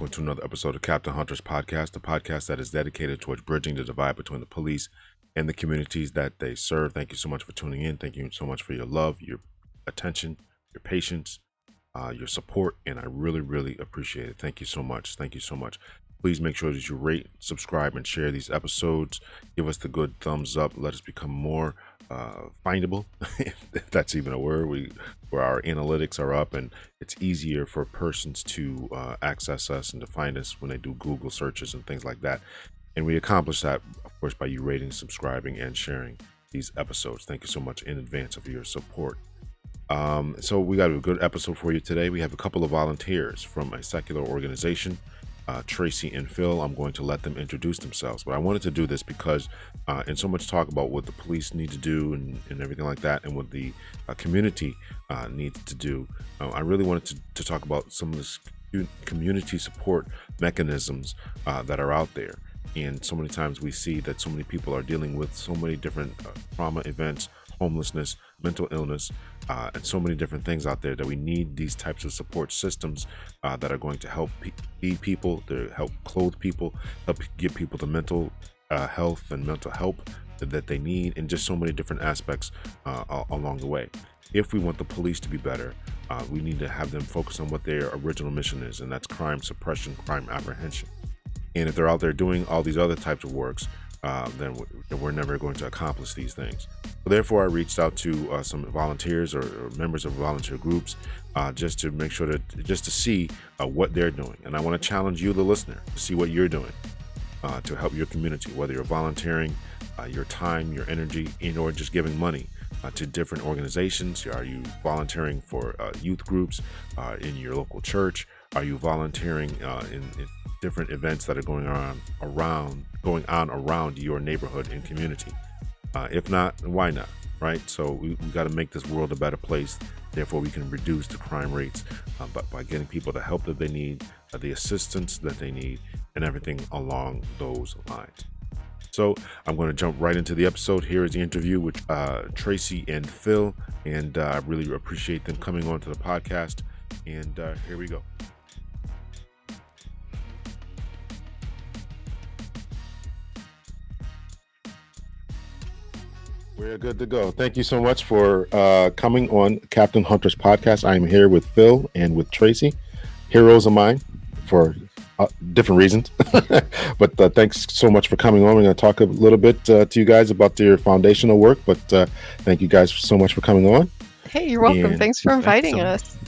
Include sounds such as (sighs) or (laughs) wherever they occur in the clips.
Welcome to another episode of Captain Hunter's podcast, the podcast that is dedicated towards bridging the divide between the police and the communities that they serve. Thank you so much for tuning in. Thank you so much for your love, your attention, your patience, uh, your support, and I really, really appreciate it. Thank you so much. Thank you so much. Please make sure that you rate, subscribe, and share these episodes. Give us the good thumbs up. Let us become more uh, findable, (laughs) if that's even a word. We where our analytics are up, and it's easier for persons to uh, access us and to find us when they do Google searches and things like that. And we accomplish that, of course, by you rating, subscribing, and sharing these episodes. Thank you so much in advance of your support. Um, so we got a good episode for you today. We have a couple of volunteers from a secular organization uh, Tracy and Phil. I'm going to let them introduce themselves. But I wanted to do this because, uh, in so much talk about what the police need to do and, and everything like that, and what the uh, community uh, needs to do, uh, I really wanted to, to, talk about some of the community support mechanisms uh, that are out there. And so many times we see that so many people are dealing with so many different trauma events, homelessness, mental illness, uh, and so many different things out there that we need these types of support systems uh, that are going to help feed people, to help clothe people, help give people the mental uh, health and mental help that they need, and just so many different aspects uh, along the way. If we want the police to be better, uh, we need to have them focus on what their original mission is, and that's crime suppression, crime apprehension. And if they're out there doing all these other types of works, uh, then we're never going to accomplish these things. Therefore, I reached out to uh, some volunteers or, or, members of volunteer groups uh, just to make sure that just to see uh, what they're doing. And I want to challenge you, the listener, to see what you're doing uh, to help your community, whether you're volunteering uh, your time, your energy, in or just giving money. to different organizations? Are you volunteering for youth groups in your local church? Are you volunteering in, in different events that are going on around going on around your neighborhood and community. Uh, if not, why not? Right? So we, we got to make this world a better place. Therefore, we can reduce the crime rates uh, but by getting people the help that they need, uh, the assistance that they need, and everything along those lines. So I'm going to jump right into the episode. Here is the interview with uh, Tracy and Phil, and uh, I really appreciate them coming on to the podcast. And uh, here we go. We're good to go. Thank you so much for uh, coming on Captain Hunter's podcast. I am here with Phil and with Tracy, heroes of mine for uh, different reasons. (laughs) but uh, thanks so much for coming on. We're going to talk a little bit uh, to you guys about your foundational work. But uh, thank you guys so much for coming on. Hey, you're welcome. And thanks for inviting us.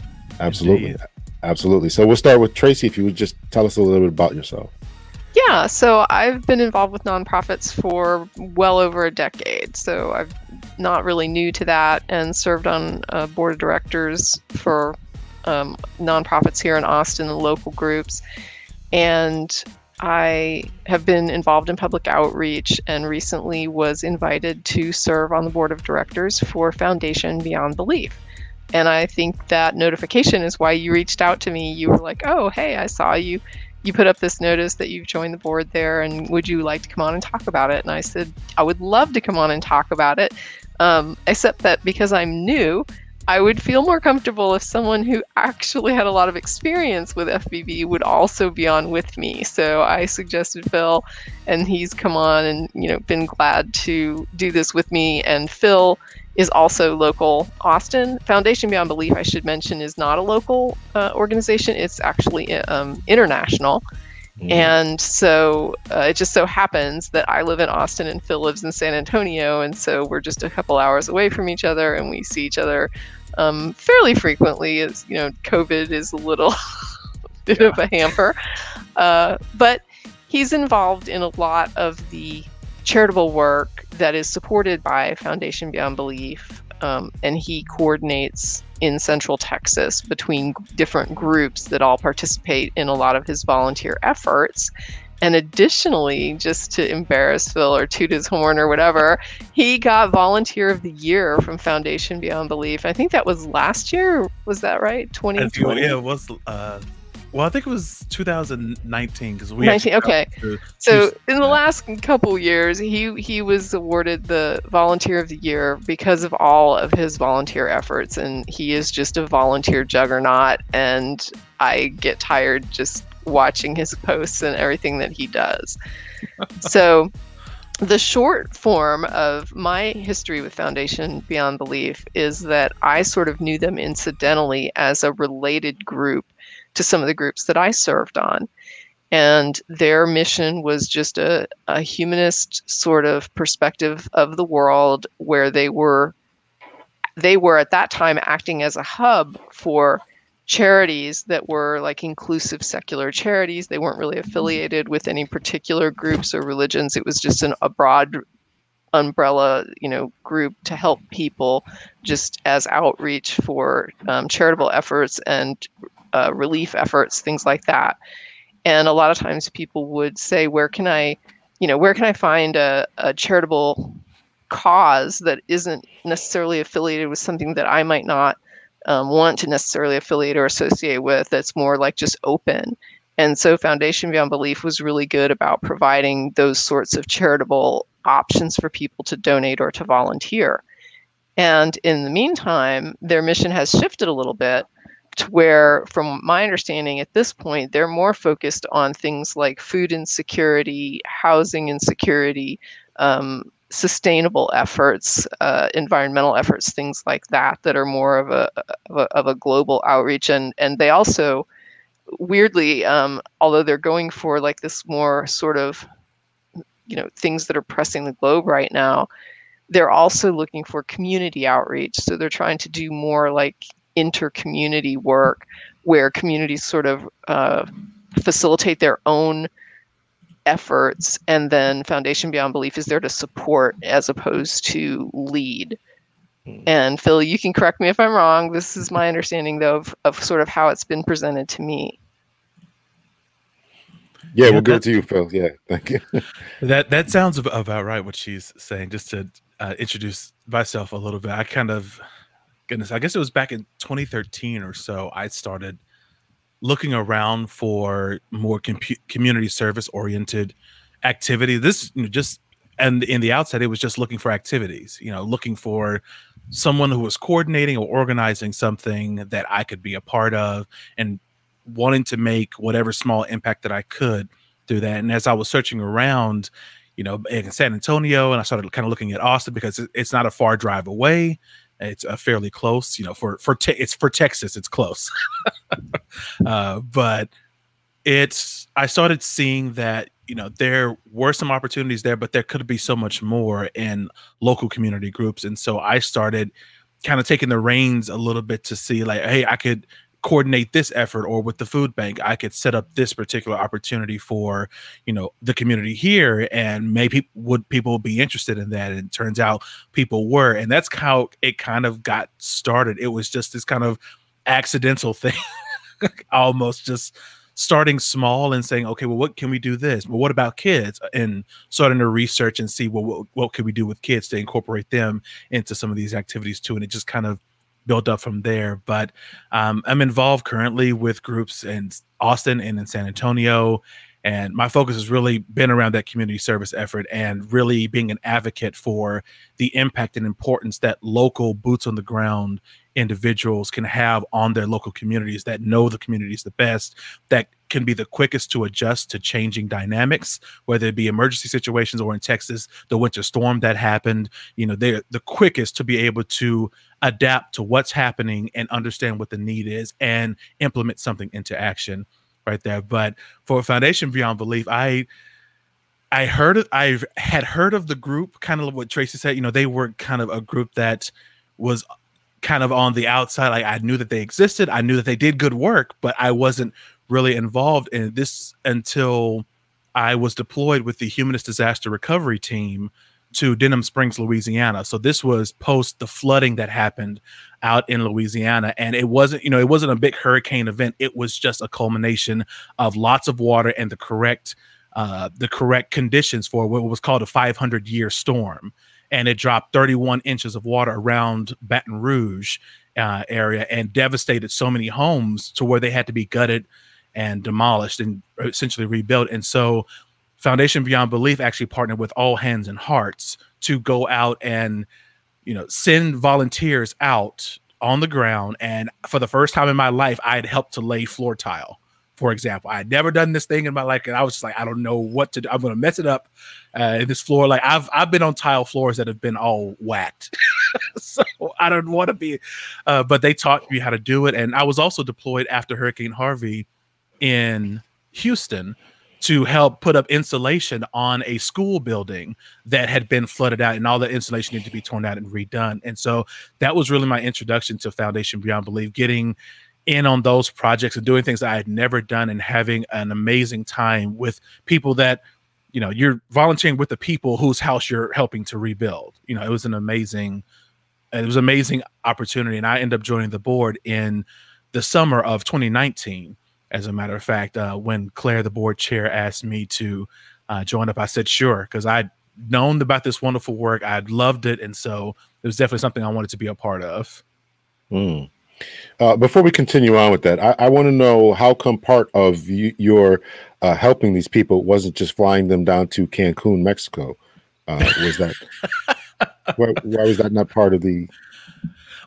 Absolutely. Indeed. Absolutely. So we'll start with Tracy. If you would just tell us a little bit about yourself. Yeah, so I've been involved with nonprofits for well over a decade. So I'm not really new to that and served on a board of directors for um, nonprofits here in Austin, and local groups. And I have been involved in public outreach and recently was invited to serve on the board of directors for Foundation Beyond Belief. And I think that notification is why you reached out to me. You were like, oh, hey, I saw you you put up this notice that you've joined the board there and would you like to come on and talk about it? And i said i would love to come on and talk about it. Um, except that because i'm new i would feel more comfortable if someone who actually had a lot of experience with fbb would also be on with me. So i suggested phil and he's come on and you know been glad to do this with me and phil is also local Austin. Foundation Beyond Belief, I should mention, is not a local uh, organization. It's actually um, international. Mm. And so uh, it just so happens that I live in Austin and Phil lives in San Antonio. And so we're just a couple hours away from each other and we see each other um, fairly frequently as, you know, COVID is a little (laughs) bit yeah. of a hamper. Uh, but he's involved in a lot of the charitable work that is supported by Foundation Beyond Belief, um, and he coordinates in Central Texas between different groups that all participate in a lot of his volunteer efforts. And additionally, just to embarrass Phil or toot his horn or whatever, he got Volunteer of the Year from Foundation Beyond Belief. I think that was last year. Was that right? 2020? Yeah, it was uh, well, I think it was 2019 because we 19. Okay, so in the last couple years, he he was awarded the Volunteer of the Year because of all of his volunteer efforts, and he is just a volunteer juggernaut. And I get tired just watching his posts and everything that he does. (laughs) so the short form of my history with Foundation Beyond Belief is that I sort of knew them incidentally as a related group to some of the groups that I served on. And their mission was just a, a humanist sort of perspective of the world where they were they were at that time acting as a hub for charities that were like inclusive secular charities. They weren't really affiliated with any particular groups or religions. It was just an, a broad umbrella, you know, group to help people just as outreach for um, charitable efforts and uh, relief efforts, things like that. And a lot of times people would say, where can I, you know, where can I find a, a charitable cause that isn't necessarily affiliated with something that I might not um, want to necessarily affiliate or associate with that's more like just open. And so Foundation Beyond Belief was really good about providing those sorts of charitable options for people to donate or to volunteer. And in the meantime, their mission has shifted a little bit where, from my understanding at this point, they're more focused on things like food insecurity, housing insecurity, um, sustainable efforts, uh, environmental efforts, things like that, that are more of a, of a, of a global outreach. And, and they also, weirdly, um, although they're going for like this more sort of, you know, things that are pressing the globe right now, they're also looking for community outreach. So they're trying to do more like inter-community work where communities sort of uh, facilitate their own efforts and then foundation beyond belief is there to support as opposed to lead. Hmm. and phil you can correct me if i'm wrong. This is my understanding though of, of sort of how it's been presented to me. Yeah, yeah we'll give it to you phil. Yeah thank you. (laughs) That that sounds about right what she's saying just to uh, introduce myself a little bit. I kind of goodness i guess it was back in 2013 or so i started looking around for more com- community service oriented activity. This you know, just and in the outset, it was just looking for activities. You know, looking for someone who was coordinating or organizing something that I could be a part of, and wanting to make whatever small impact that I could through that. And as I was searching around, you know, in San Antonio, and I started kind of looking at Austin because it's not a far drive away. It's uh, fairly close, you know. For for te- it's for Texas, it's close. (laughs) uh, but it's I started seeing that you know there were some opportunities there, but there could be so much more in local community groups, and so I started kind of taking the reins a little bit to see like, hey, I could coordinate this effort or with the food bank i could set up this particular opportunity for you know the community here and maybe would people be interested in that? And turns out people were and that's how it kind of got started. It was just this kind of accidental (laughs) thing almost just starting small and saying okay well what can we do this? Well what about kids? And starting to research and see well what, what can we do with kids to incorporate them into some of these activities too? And it just kind of built up from there. But um, I'm involved currently with groups in Austin and in San Antonio. And my focus has really been around that community service effort and really being an advocate for the impact and importance that local boots on the ground individuals can have on their local communities that know the communities the best, that can be the quickest to adjust to changing dynamics, whether it be emergency situations or in Texas, the winter storm that happened. You know, they're the quickest to be able to adapt to what's happening and understand what the need is and implement something into action right there. But for Foundation Beyond Belief, I I heard I had heard of the group, kind of what Tracy said, you know, they were kind of a group that was kind of on the outside. Like I knew that they existed. I knew that they did good work, but I wasn't really involved in this until I was deployed with the Humanist Disaster Recovery Team to Denham Springs, Louisiana. So this was post the flooding that happened out in Louisiana. And it wasn't, you know, it wasn't a big hurricane event. It was just a culmination of lots of water and the correct uh, the correct conditions for what was called a 500 year storm and it dropped 31 inches of water around Baton Rouge uh, area and devastated so many homes to where they had to be gutted and demolished and essentially rebuilt. And so, Foundation Beyond Belief actually partnered with All Hands and Hearts to go out and you know send volunteers out on the ground. And for the first time in my life, I had helped to lay floor tile for example. I had never done this thing in my life, and I was just like, I don't know what to do. I'm gonna mess it up uh, in this floor. Like I've I've been on tile floors that have been all whacked, (laughs) so I don't want to be. Uh, but they taught me how to do it, and I was also deployed after Hurricane Harvey in Houston to help put up insulation on a school building that had been flooded out and all the insulation needed to be torn out and redone. And so that was really my introduction to Foundation Beyond Belief, getting in on those projects and doing things that I had never done and having an amazing time with people that, you know, you're volunteering with the people whose house you're helping to rebuild. You know, it was an amazing, it was amazing opportunity. And I ended up joining the board in the summer of 2019. As a matter of fact, uh, when Claire, the board chair, asked me to uh, join up, I said sure because I'd known about this wonderful work. I'd loved it, and so it was definitely something I wanted to be a part of. Mm. Uh, before we continue on with that, I, I want to know how come part of your uh, helping these people wasn't just flying them down to Cancun, Mexico? Uh, was that (laughs) why, why was that not part of the?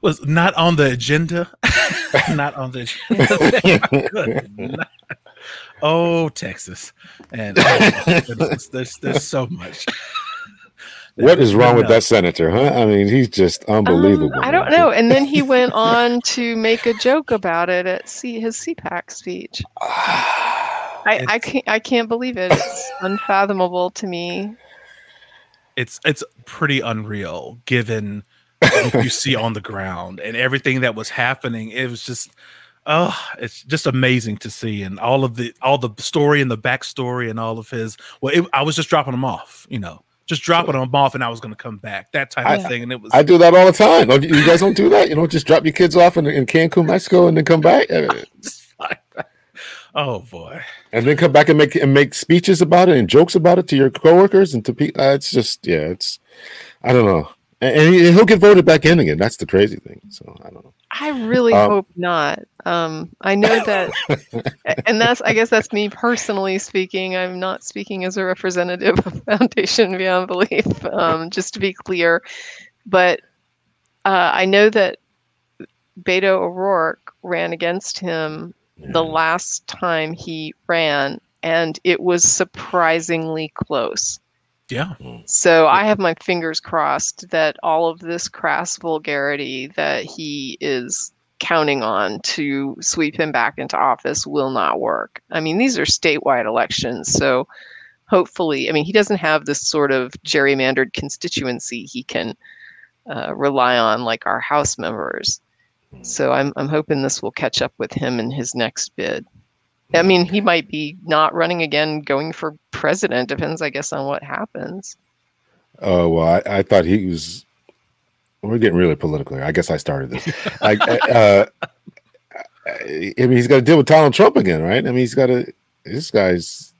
Was not on the agenda. (laughs) not on the agenda. (laughs) oh, Texas, and oh, there's, there's there's so much. What is wrong with that senator, huh? I mean, he's just unbelievable. Um, I don't know. And then he went on to make a joke about it at C- his CPAC speech. (sighs) I, I can't I can't believe it. It's (sighs) unfathomable to me. It's it's pretty unreal given what you see on the ground and everything that was happening. It was just oh, it's just amazing to see and all of the all the story and the backstory and all of his well, it, I was just dropping him off, you know just dropping them off and I was going to come back, that type I, of thing. And it was. I do that all the time. You guys don't do that. You know, just drop your kids off in, in Cancun, Mexico, and then come (laughs) back. oh boy! And then come back and make and make speeches about it and jokes about it to your coworkers and to people. Uh, it's just yeah, it's I don't know. And, and he'll get voted back in again. That's the crazy thing. So I don't know. I really um, hope not. Um, I know that, (laughs) and that's I guess that's me personally speaking. I'm not speaking as a representative of (laughs) Foundation Beyond Belief, um, just to be clear. But uh, I know that Beto O'Rourke ran against him yeah. the last time he ran, and it was surprisingly close. Yeah. So I have my fingers crossed that all of this crass vulgarity that he is counting on to sweep him back into office will not work. I mean, these are statewide elections, so hopefully, I mean, he doesn't have this sort of gerrymandered constituency he can uh, rely on like our House members. So I'm I'm hoping this will catch up with him in his next bid. I mean, he might be not running again, going for president. Depends, I guess, on what happens. Oh well, I, I thought he was. We're getting really political here. I guess I started this. I, uh, I mean, he's got to deal with Donald Trump again, right? I mean, he's got to. This guy's.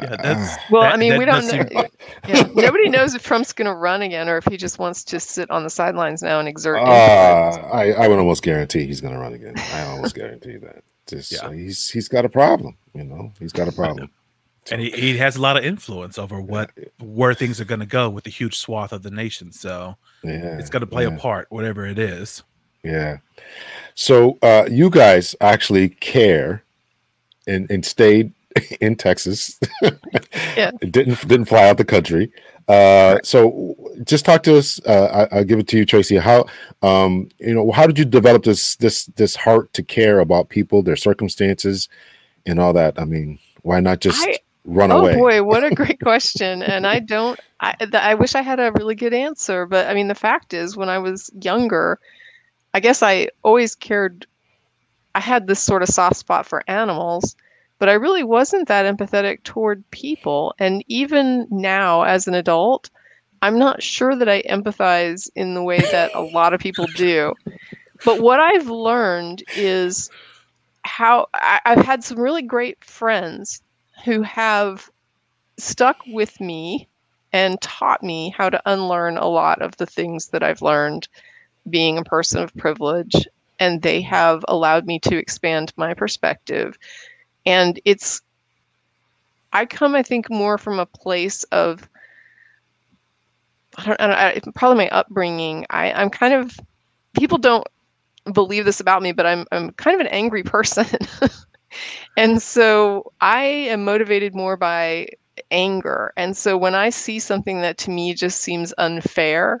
Yeah, that's, uh, well, that, I mean, we don't know. (laughs) yeah, nobody knows if Trump's going to run again or if he just wants to sit on the sidelines now and exert. Uh, I, I would almost guarantee he's going to run again. I almost guarantee that. Just, yeah. he's he's got a problem. You know, he's got a problem. And he, he has a lot of influence over what where things are going to go with the huge swath of the nation. So yeah, it's going to play yeah. a part, whatever it is. Yeah. So uh, you guys actually care, and and stayed (laughs) in Texas. yeah. (laughs) didn't didn't fly out the country. Uh, so just talk to us. Uh, I, will give it to you, Tracy. How, um, you know, how did you develop this this this heart to care about people, their circumstances, and all that? I mean, why not just I, run oh away? Oh boy, what a (laughs) great question! And I don't. I I wish I had a really good answer, but I mean, the fact is, when I was younger, I guess I always cared. I had this sort of soft spot for animals but I really wasn't that empathetic toward people. And even now, as an adult, I'm not sure that I empathize in the way that a lot of people do. But what I've learned is how I, I've had some really great friends who have stuck with me and taught me how to unlearn a lot of the things that I've learned being a person of privilege. And they have allowed me to expand my perspective and it's I come, I think, more from a place of I don't, I don't probably my upbringing. I, I'm kind of people don't believe this about me, but I'm I'm kind of an angry (laughs) person. and so I am motivated more by anger. And so when I see something that to me just seems unfair,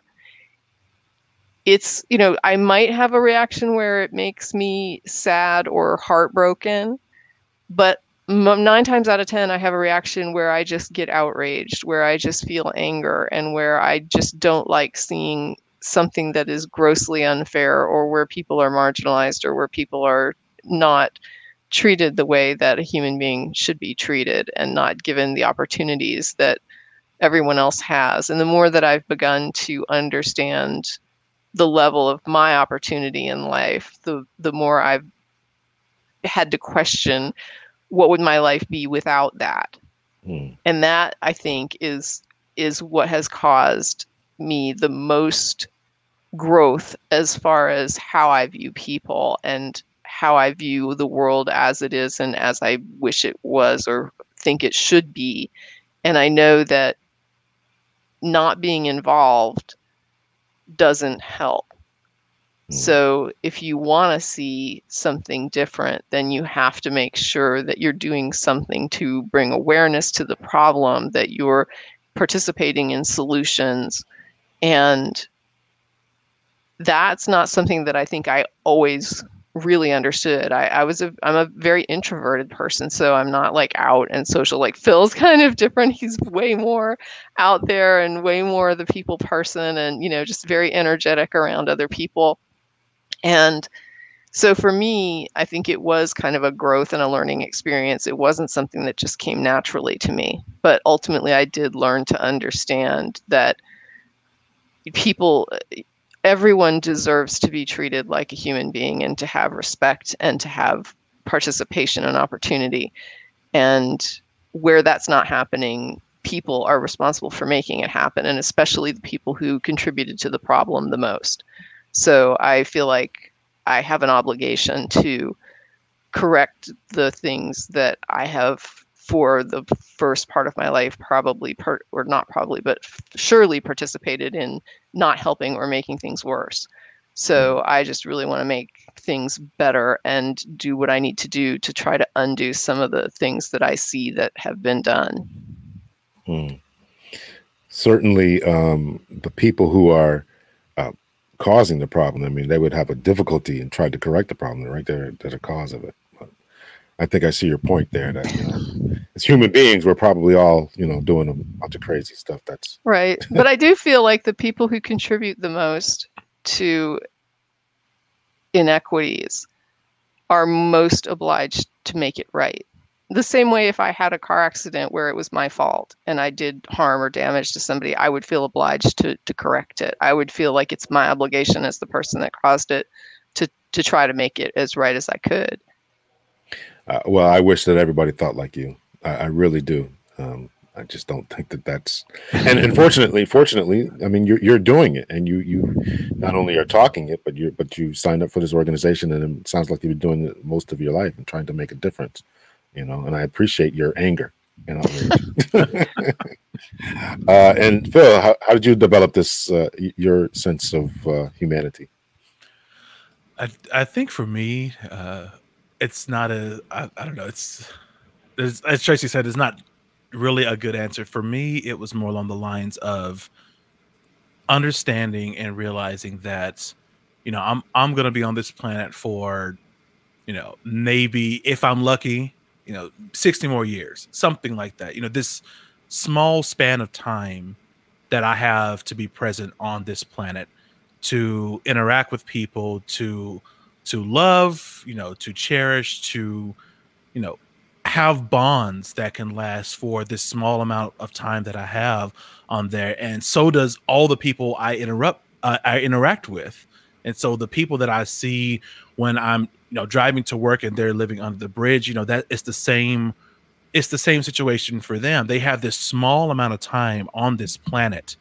it's, you know, I might have a reaction where it makes me sad or heartbroken, but nine times out of 10, I have a reaction where I just get outraged, where I just feel anger, and where I just don't like seeing something that is grossly unfair or where people are marginalized or where people are not treated the way that a human being should be treated and not given the opportunities that everyone else has. And the more that I've begun to understand the level of my opportunity in life, the the more I've had to question what would my life be without that. Mm. And that I think is is what has caused me the most growth as far as how I view people and how I view the world as it is and as I wish it was or think it should be. And I know that not being involved doesn't help. Hmm. So if you want to see something different, then you have to make sure that you're doing something to bring awareness to the problem, that you're participating in solutions. And that's not something that I think I always really understood. I, I was a I'm a very introverted person, so I'm not like out and social. Like Phil's (laughs) kind of different. He's way more out there and way more the people person and you know, just very energetic around other people. And so for me, I think it was kind of a growth and a learning experience. It wasn't something that just came naturally to me. But ultimately I did learn to understand that people everyone deserves to be treated like a human being and to have respect and to have participation and opportunity. And where that's not happening, people are responsible for making it happen, and especially the people who contributed to the problem the most. So I feel like I have an obligation to correct the things that I have for the first part of my life probably per, or not probably but surely participated in not helping or making things worse so hmm. i just really want to make things better and do what i need to do to try to undo some of the things that i see that have been done hmm. certainly um, the people who are causing the problem i mean they would have a difficulty in trying to correct the problem right they're, they're the cause of it I think I see your point there. That you know, as human beings, we're probably all you know doing a bunch of crazy stuff. That's right. (laughs) but I do feel like the people who contribute the most to inequities are most obliged to make it right. The same way, if I had a car accident where it was my fault and I did harm or damage to somebody, I would feel obliged to to correct it. I would feel like it's my obligation as the person that caused it to to try to make it as right as I could. Uh, well, I wish that everybody thought like you. I, I really do. Um, I just don't think that that's and unfortunately, fortunately, I mean you're you're doing it and you you not only are talking it, but you but you signed up for this organization and it sounds like you've been doing it most of your life and trying to make a difference, you know. And I appreciate your anger and (laughs) uh, and Phil, how, how did you develop this uh, your sense of uh, humanity? I I think for me, uh, it's not a I, I don't know it's as tracy said it's not really a good answer for me it was more along the lines of understanding and realizing that you know i'm i'm going to be on this planet for you know maybe if i'm lucky you know 60 more years something like that you know this small span of time that i have to be present on this planet to interact with people to to love, you know, to cherish, to, you know, have bonds that can last for this small amount of time that I have on there. And so does all the people I interrupt, uh, I interact with. And so the people that I see when I'm, you know, driving to work and they're living under the bridge, you know, that it's the same, it's the same situation for them. They have this small amount of time on this planet,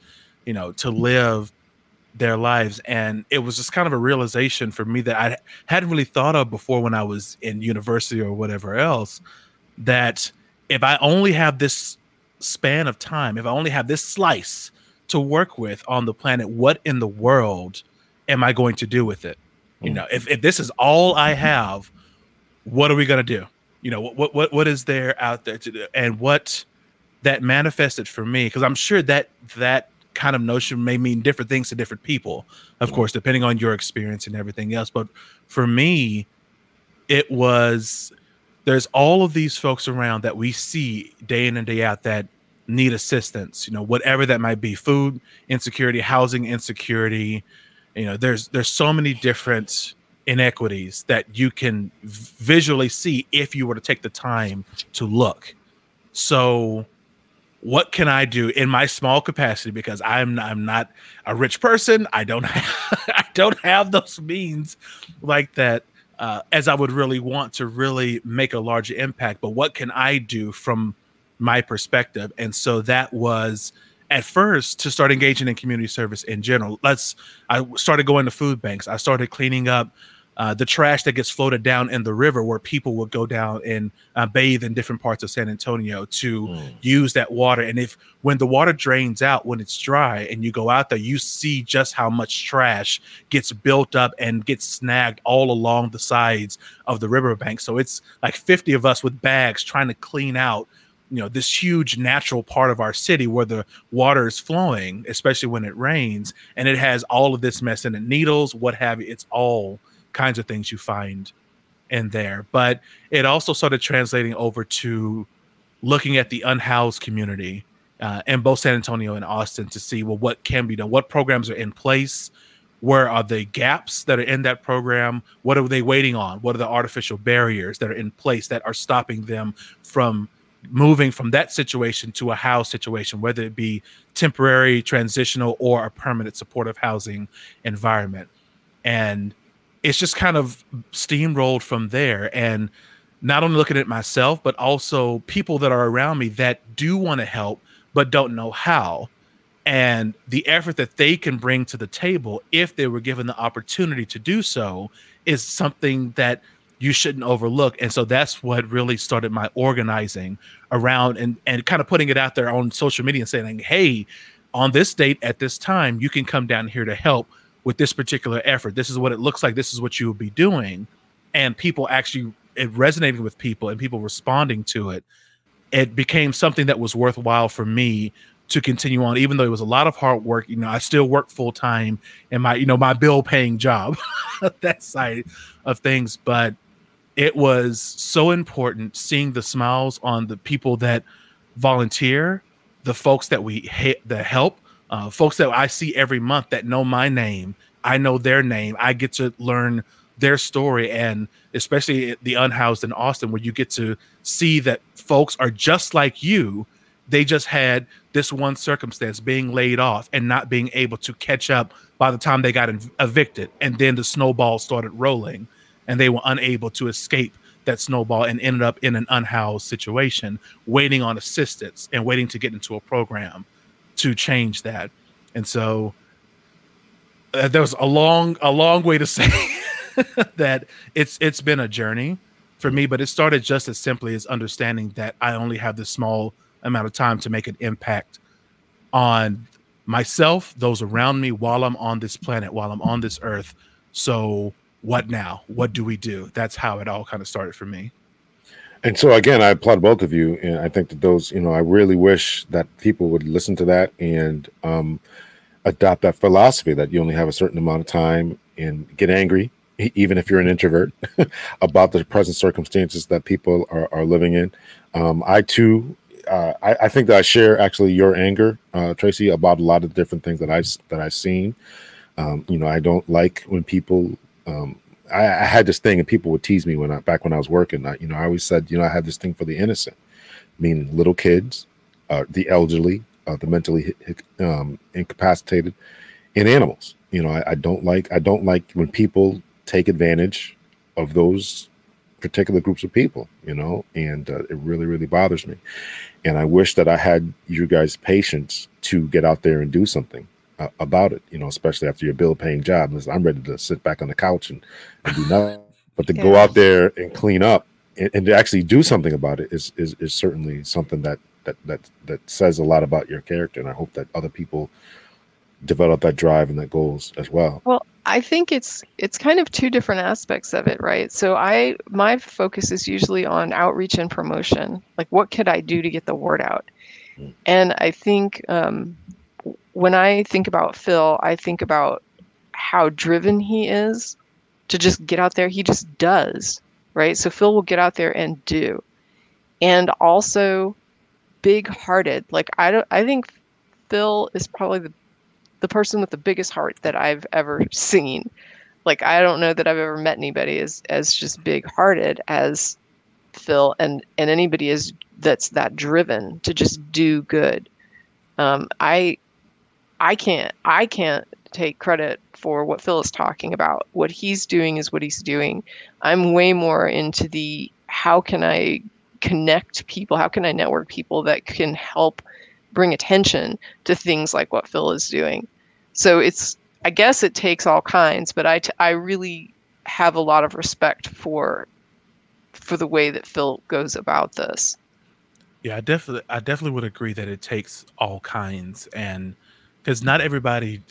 you know, to live their lives and it was just kind of a realization for me that i hadn't really thought of before when i was in university or whatever else that if I only have this span of time, if I only have this slice to work with on the planet, what in the world am I going to do with it? You hmm. know, if, if this is all I have, what are we going to do? You know, what, what, what is there out there to do? And what that manifested for me, because I'm sure that that kind of notion may mean different things to different people, of hmm. course, depending on your experience and everything else. But for me, it was there's all of these folks around that we see day in and day out that need assistance you know whatever that might be food insecurity housing insecurity you know there's there's so many different inequities that you can visually see if you were to take the time to look. So what can i do in my small capacity? Because i'm i'm not a rich person. I don't (laughs) have, i don't have those means like that uh, as i would really want to really make a larger impact. But what can i do from my perspective. And so that was at first to start engaging in community service in general. Let's I started going to food banks. I started cleaning up uh, the trash that gets floated down in the river where people would go down and uh, bathe in different parts of San Antonio to mm. use that water. And if when the water drains out, when it's dry, and you go out there, you see just how much trash gets built up and gets snagged all along the sides of the riverbank. So it's like 50 of us with bags trying to clean out you know this huge natural part of our city where the water is flowing especially when it rains and it has all of this mess in it needles what have you it's all kinds of things you find in there. But it also started translating over to looking at the unhoused community uh, in both san antonio and austin to see well what can be done? What programs are in place? Where are the gaps that are in that program? What are they waiting on? What are the artificial barriers that are in place that are stopping them from moving from that situation to a house situation, whether it be temporary, transitional, or a permanent supportive housing environment. And it's just kind of steamrolled from there. And not only looking at myself, but also people that are around me that do want to help, but don't know how. And the effort that they can bring to the table, if they were given the opportunity to do so, is something that you shouldn't overlook. And so that's what really started my organizing around and, and kind of putting it out there on social media and saying, hey, on this date at this time, you can come down here to help with this particular effort. This is what it looks like. This is what you will be doing. And people actually it resonated with people and people responding to it. It became something that was worthwhile for me to continue on, even though it was a lot of hard work. You know, I still work full time in my, you know, my bill paying job, (laughs) that side of things. But it was so important seeing the smiles on the people that volunteer, the folks that we hit, the help, uh, folks that I see every month that know my name. I know their name. I get to learn their story, and especially the unhoused in Austin, where you get to see that folks are just like you. They just had this one circumstance being laid off and not being able to catch up by the time they got evicted, and then the snowball started rolling and they were unable to escape that snowball and ended up in an unhoused situation, waiting on assistance and waiting to get into a program to change that. And so uh, there was a long, a long way to (laughs) say that it's it's been a journey for me, but it started just as simply as understanding that I only have this small amount of time to make an impact on myself, those around me, while I'm on this planet, while I'm on this earth. So what now? What do we do? That's how it all kind of started for me. And so again, I applaud both of you, and I think that those, you know, I really wish that people would listen to that and um, adopt that philosophy that you only have a certain amount of time and get angry, even if you're an introvert, (laughs) about the present circumstances that people are, are living in. Um, I too, uh, I, I, think that I share actually your anger, uh, Tracy, about a lot of the different things that I've that I've seen. Um, you know, I don't like when people um, I, I, had this thing, and people would tease me when I back when I was working. I, you know, I always said, you know, I had this thing for the innocent, meaning little kids, uh, the elderly, uh, the mentally um, incapacitated, and animals. You know, I, I don't like I don't like when people take advantage of those particular groups of people. You know, and uh, it really really bothers me. And I wish that I had you guys' patience to get out there and do something uh, about it, you know, especially after your bill paying job. Listen, I'm ready to sit back on the couch and, and do nothing, but to yeah. go out there and clean up and, and to actually do something about it is, is is certainly something that that that that says a lot about your character. And I hope that other people develop that drive and that goals as well. Well, I think it's it's kind of two different aspects of it, right? So I my focus is usually on outreach and promotion. Like, what could I do to get the word out? Mm. And I think um, when I think about Phil, I think about how driven he is to just get out there. He just does, right? So Phil will get out there and do, and also big-hearted. Like I don't, I think Phil is probably the the person with the biggest heart that I've ever seen. Like I don't know that I've ever met anybody as as just big hearted as Phil and and anybody is that's that driven to just do good. Um, I I can't I can't take credit for what Phil is talking about. What he's doing is what he's doing. I'm way more into the how can I connect people? How can I network people that can help bring attention to things like what Phil is doing. So it's I guess it takes all kinds, but I, t- I really have a lot of respect for for the way that Phil goes about this. Yeah, I definitely I definitely would agree that it takes all kinds and because not everybody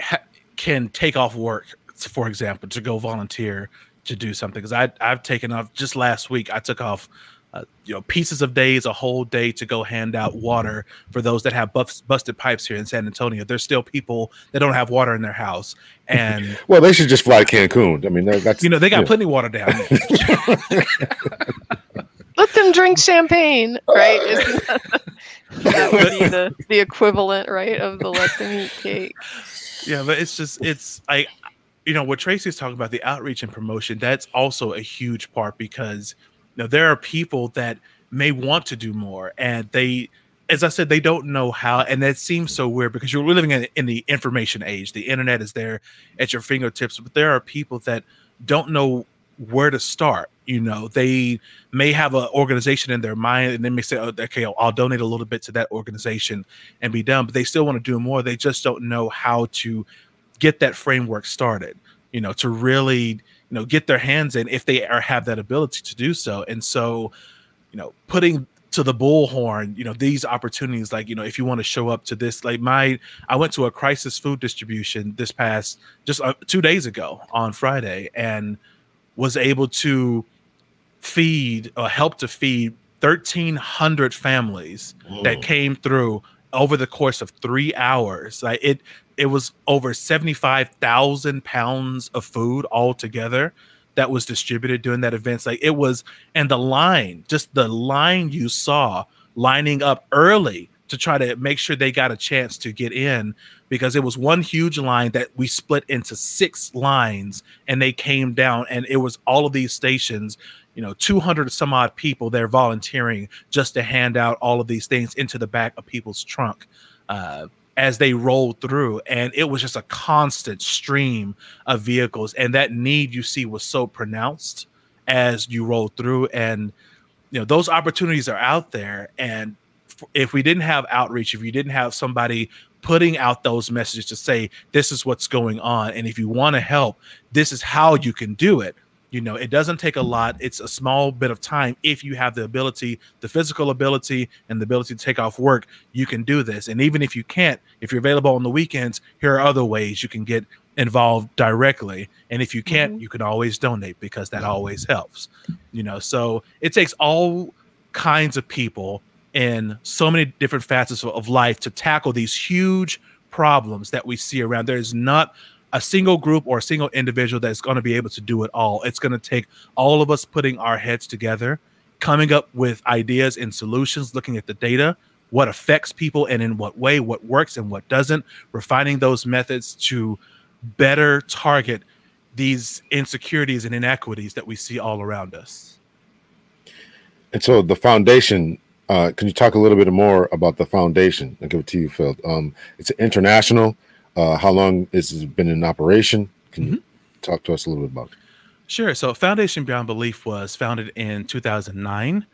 ha- can take off work, for example, to go volunteer to do something. Because I I've taken off just last week. I took off uh, you know pieces of days a whole day to go hand out water for those that have bust, busted pipes here in san antonio there's still people that don't have water in their house and (laughs) well they should just fly to cancun i mean that's you know they got plenty of water down there (laughs) (laughs) let them drink champagne right that, (laughs) that would be the, the equivalent right of the let them eat cake yeah but it's just it's i you know what tracy's talking about the outreach and promotion that's also a huge part because now there are people that may want to do more and they as I said, they don't know how, and that seems so weird because you're living in, in, the information age. The internet is there at your fingertips, but there are people that don't know where to start. You know, they may have an organization in their mind, and they may say, oh, "Okay, I'll, I'll donate a little bit to that organization and be done," but they still want to do more. They just don't know how to get that framework started. You know, to really you know get their hands in if they are have that ability to do so and so you know putting to the bullhorn you know these opportunities like you know if you want to show up to this like my i went to a crisis food distribution this past just uh, two days ago on friday and was able to feed or help to feed 1300 families Whoa. that came through over the course of three hours like it it was over 75,000 pounds of food altogether that was distributed during that event. Like it was, and the line, just the line you saw lining up early to try to make sure they got a chance to get in because it was one huge line that we split into six lines and they came down and it was all of these stations you know 200 some odd people there volunteering just to hand out all of these things into the back of people's trunk uh, as they rolled through and it was just a constant stream of vehicles and that need you see was so pronounced as you rolled through and you know those opportunities are out there and if we didn't have outreach if you didn't have somebody putting out those messages to say this is what's going on and if you want to help this is how you can do it. You know it doesn't take a lot. It's a small bit of time. If you have the ability the physical ability and the ability to take off work you can do this. And even if you can't if you're available on the weekends here are other ways you can get involved directly. And if you can't mm-hmm. you can always donate because that always helps you know. So it takes all kinds of people in so many different facets of life to tackle these huge problems that we see around there's not a single group or a single individual that's going to be able to do it all. It's going to take all of us putting our heads together, coming up with ideas and solutions, looking at the data, what affects people and in what way, what works and what doesn't, refining those methods to better target these insecurities and inequities that we see all around us. And so the foundation, uh, can you talk a little bit more about the foundation? I'll give it to you, Phil. Um, it's international uh, how long has it been in operation? Can mm-hmm. you talk to us a little bit about it? Sure. So Foundation Beyond Belief was founded in 2009.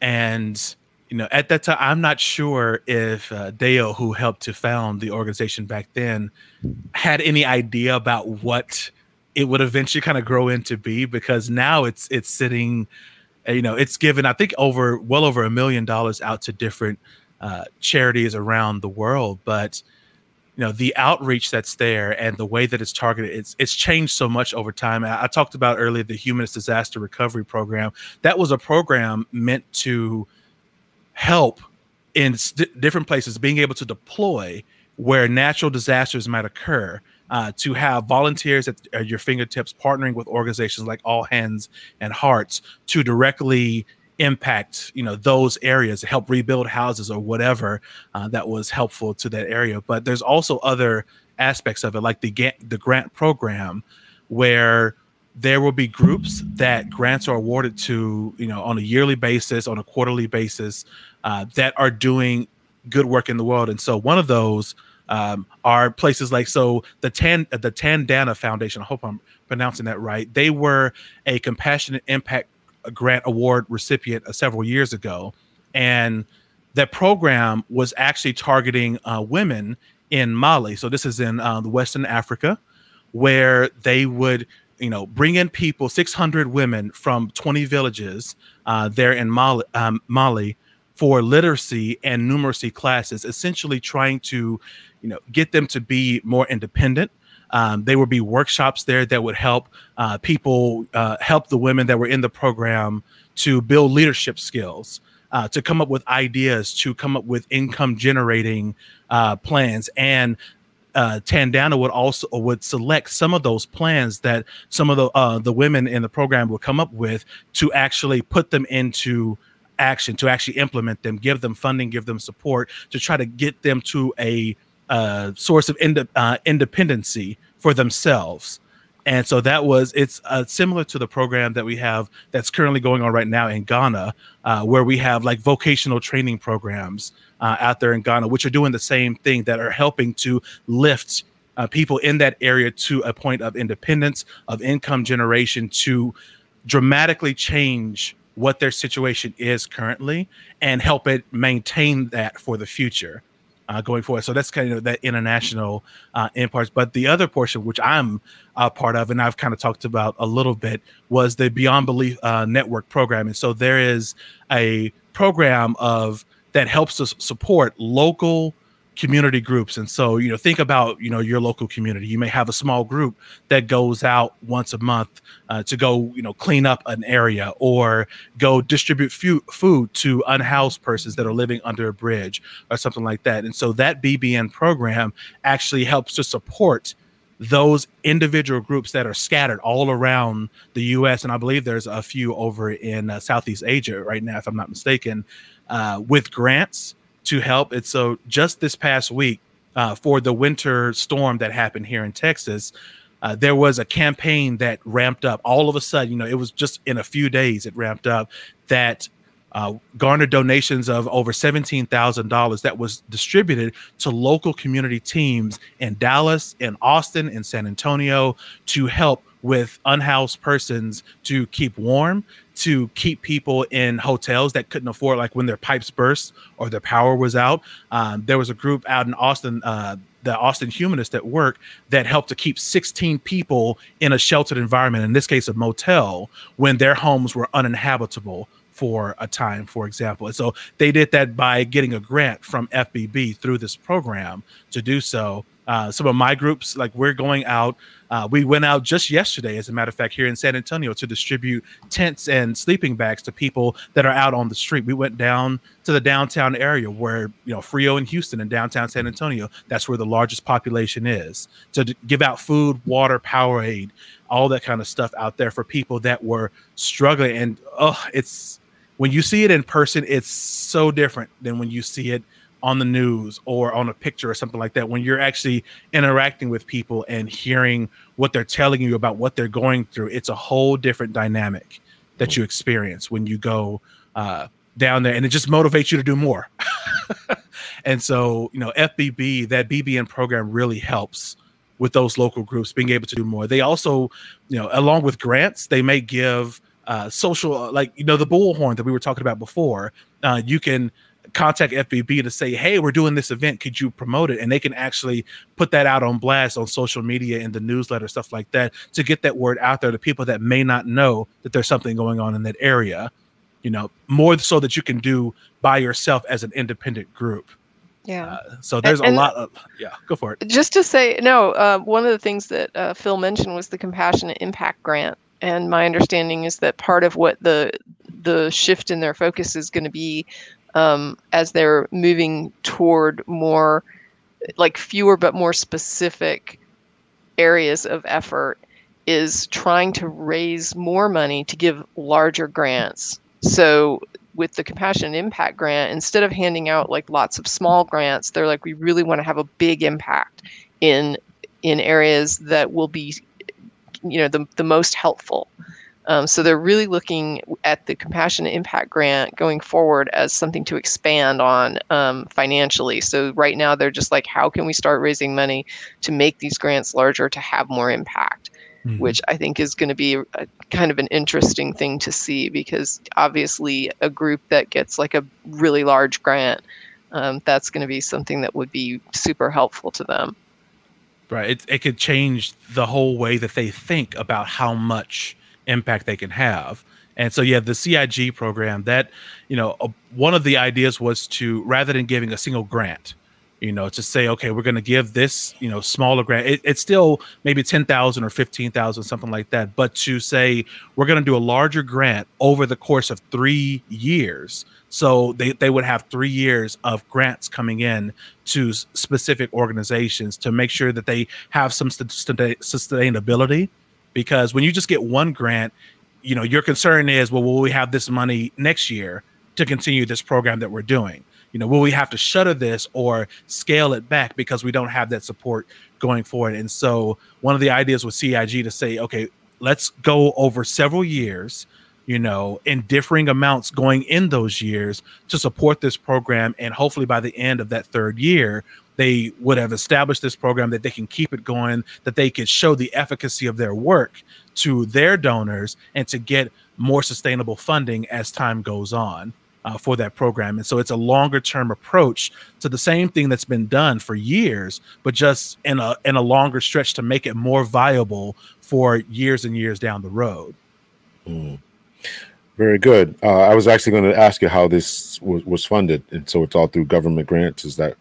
And, you know, at that time, I'm not sure if uh, Dale, who helped to found the organization back then, had any idea about what it would eventually kind of grow into be because now it's it's sitting you know, it's given I think over well over a million dollars out to different uh, charities around the world, but you know the outreach that's there and the way that it's targeted it's it's changed so much over time. I, I talked about earlier the humanist disaster recovery program. That was a program meant to help in st- different places being able to deploy where natural disasters might occur uh, to have volunteers at, at your fingertips partnering with organizations like all hands and hearts to directly impact you know those areas help rebuild houses or whatever uh, that was helpful to that area. But there's also other aspects of it like the the grant program where there will be groups that grants are awarded to you know on a yearly basis on a quarterly basis uh, that are doing good work in the world. And so one of those um, are places like so the tan the tandana foundation i hope i'm pronouncing that right they were a compassionate impact grant award recipient uh, several years ago, and that program was actually targeting uh, women in Mali. So this is in uh, the Western Africa, where they would you know bring in people 600 women from 20 villages uh, there in mali, um, mali for literacy and numeracy classes essentially trying to you know get them to be more independent. Um, there would be workshops there that would help uh, people uh, help the women that were in the program to build leadership skills, uh, to come up with ideas, to come up with income generating uh, plans, and uh, Tandana would also would select some of those plans that some of the uh, the women in the program would come up with to actually put them into action, to actually implement them, give them funding, give them support, to try to get them to a uh, source of ind- uh, independency for themselves. And so that was it's uh, similar to the program that we have that's currently going on right now in Ghana, uh, where we have like vocational training programs uh, out there in Ghana, which are doing the same thing that are helping to lift uh, people in that area to a point of independence, of income generation, to dramatically change what their situation is currently and help it maintain that for the future uh, going forward. So that's kind of that international uh, in parts. But the other portion, which I'm a part of, and I've kind of talked about a little bit, was the Beyond Belief uh, Network program. And so there is a program of that helps us support local community groups. And so you know think about you know your local community. You may have a small group that goes out once a month uh, to go you know clean up an area or go distribute food to unhoused persons that are living under a bridge or something like that. And so that bbn program actually helps to support those individual groups that are scattered all around the US and I believe there's a few over in uh, Southeast Asia right now if I'm not mistaken uh, with grants to help. And so just this past week, uh, for the winter storm that happened here in Texas, uh, there was a campaign that ramped up all of a sudden. You know, it was just in a few days it ramped up that uh, garnered donations of over $17,000 that was distributed to local community teams in Dallas, in Austin, in San Antonio to help with unhoused persons to keep warm, to keep people in hotels that couldn't afford, like when their pipes burst or their power was out. Um, there was a group out in Austin, uh, the Austin Humanist at work, that helped to keep 16 people in a sheltered environment, in this case, a motel, when their homes were uninhabitable for a time, for example. And so they did that by getting a grant from FBB through this program to do so. Uh, some of my groups, like we're going out uh, we went out just yesterday, as a matter of fact, here in San Antonio to distribute tents and sleeping bags to people that are out on the street. We went down to the downtown area where, you know, Frio and Houston and downtown San Antonio, that's where the largest population is, to d- give out food, water, Powerade, all that kind of stuff out there for people that were struggling. And oh, it's when you see it in person, it's so different than when you see it on the news or on a picture or something like that when you're actually interacting with people and hearing what they're telling you about what they're going through it's a whole different dynamic that you experience when you go uh, down there and it just motivates you to do more. (laughs) And so you know fbb that bbn program really helps with those local groups being able to do more. They also you know along with grants they may give uh, social like you know the bullhorn that we were talking about before uh, you can contact FBB to say, "Hey, we're doing this event. Could you promote it?" And they can actually put that out on blast on social media and the newsletter stuff like that to get that word out there to people that may not know that there's something going on in that area. you know, more so that you can do by yourself as an independent group. Yeah. Uh, so there's and- a lot of yeah. Go for it. Just to say, no, uh, one of the things that uh, Phil mentioned was the Compassionate Impact Grant. And my understanding is that part of what the the shift in their focus is going to be um, as they're moving toward more like fewer but more specific areas of effort is trying to raise more money to give larger grants. So with the compassionate impact grant instead of handing out like lots of small grants they're like we really want to have a big impact in in areas that will be you know the, the most helpful um, so they're really looking at the compassionate impact grant going forward as something to expand on um, financially so right now they're just like how can we start raising money to make these grants larger to have more impact Mhm. which I think is going to be a, kind of an interesting thing to see because obviously a group that gets like a really large grant, um, that's going to be something that would be super helpful to them. right it, it could change the whole way that they think about how much impact they can have. And so yeah the cig program that you know uh, one of the ideas was to rather than giving a single grant you know to say okay we're going to give this you know smaller grant it, it's still maybe 10000 or 15000 something like that. But to say we're going to do a larger grant over the course of three years so they, they would have three years of grants coming in to specific organizations to make sure that they have some st- st- sustainability because when you just get one grant you know your concern is well will we have this money next year to continue this program that we're doing? You know will we have to shutter this or scale it back because we don't have that support going forward? And so one of the ideas with cig to say okay let's go over several years you know in differing amounts going in those years to support this program and hopefully by the end of that third year they would have established this program that they can keep it going that they could show the efficacy of their work to their donors and to get more sustainable funding as time goes on uh, for that program and so it's a longer term approach to the same thing that's been done for years but just in a in a longer stretch to make it more viable for years and years down the road Mm. Very good. Uh, I was actually going to ask you how this was, was funded, and so it's all through government grants. Is that?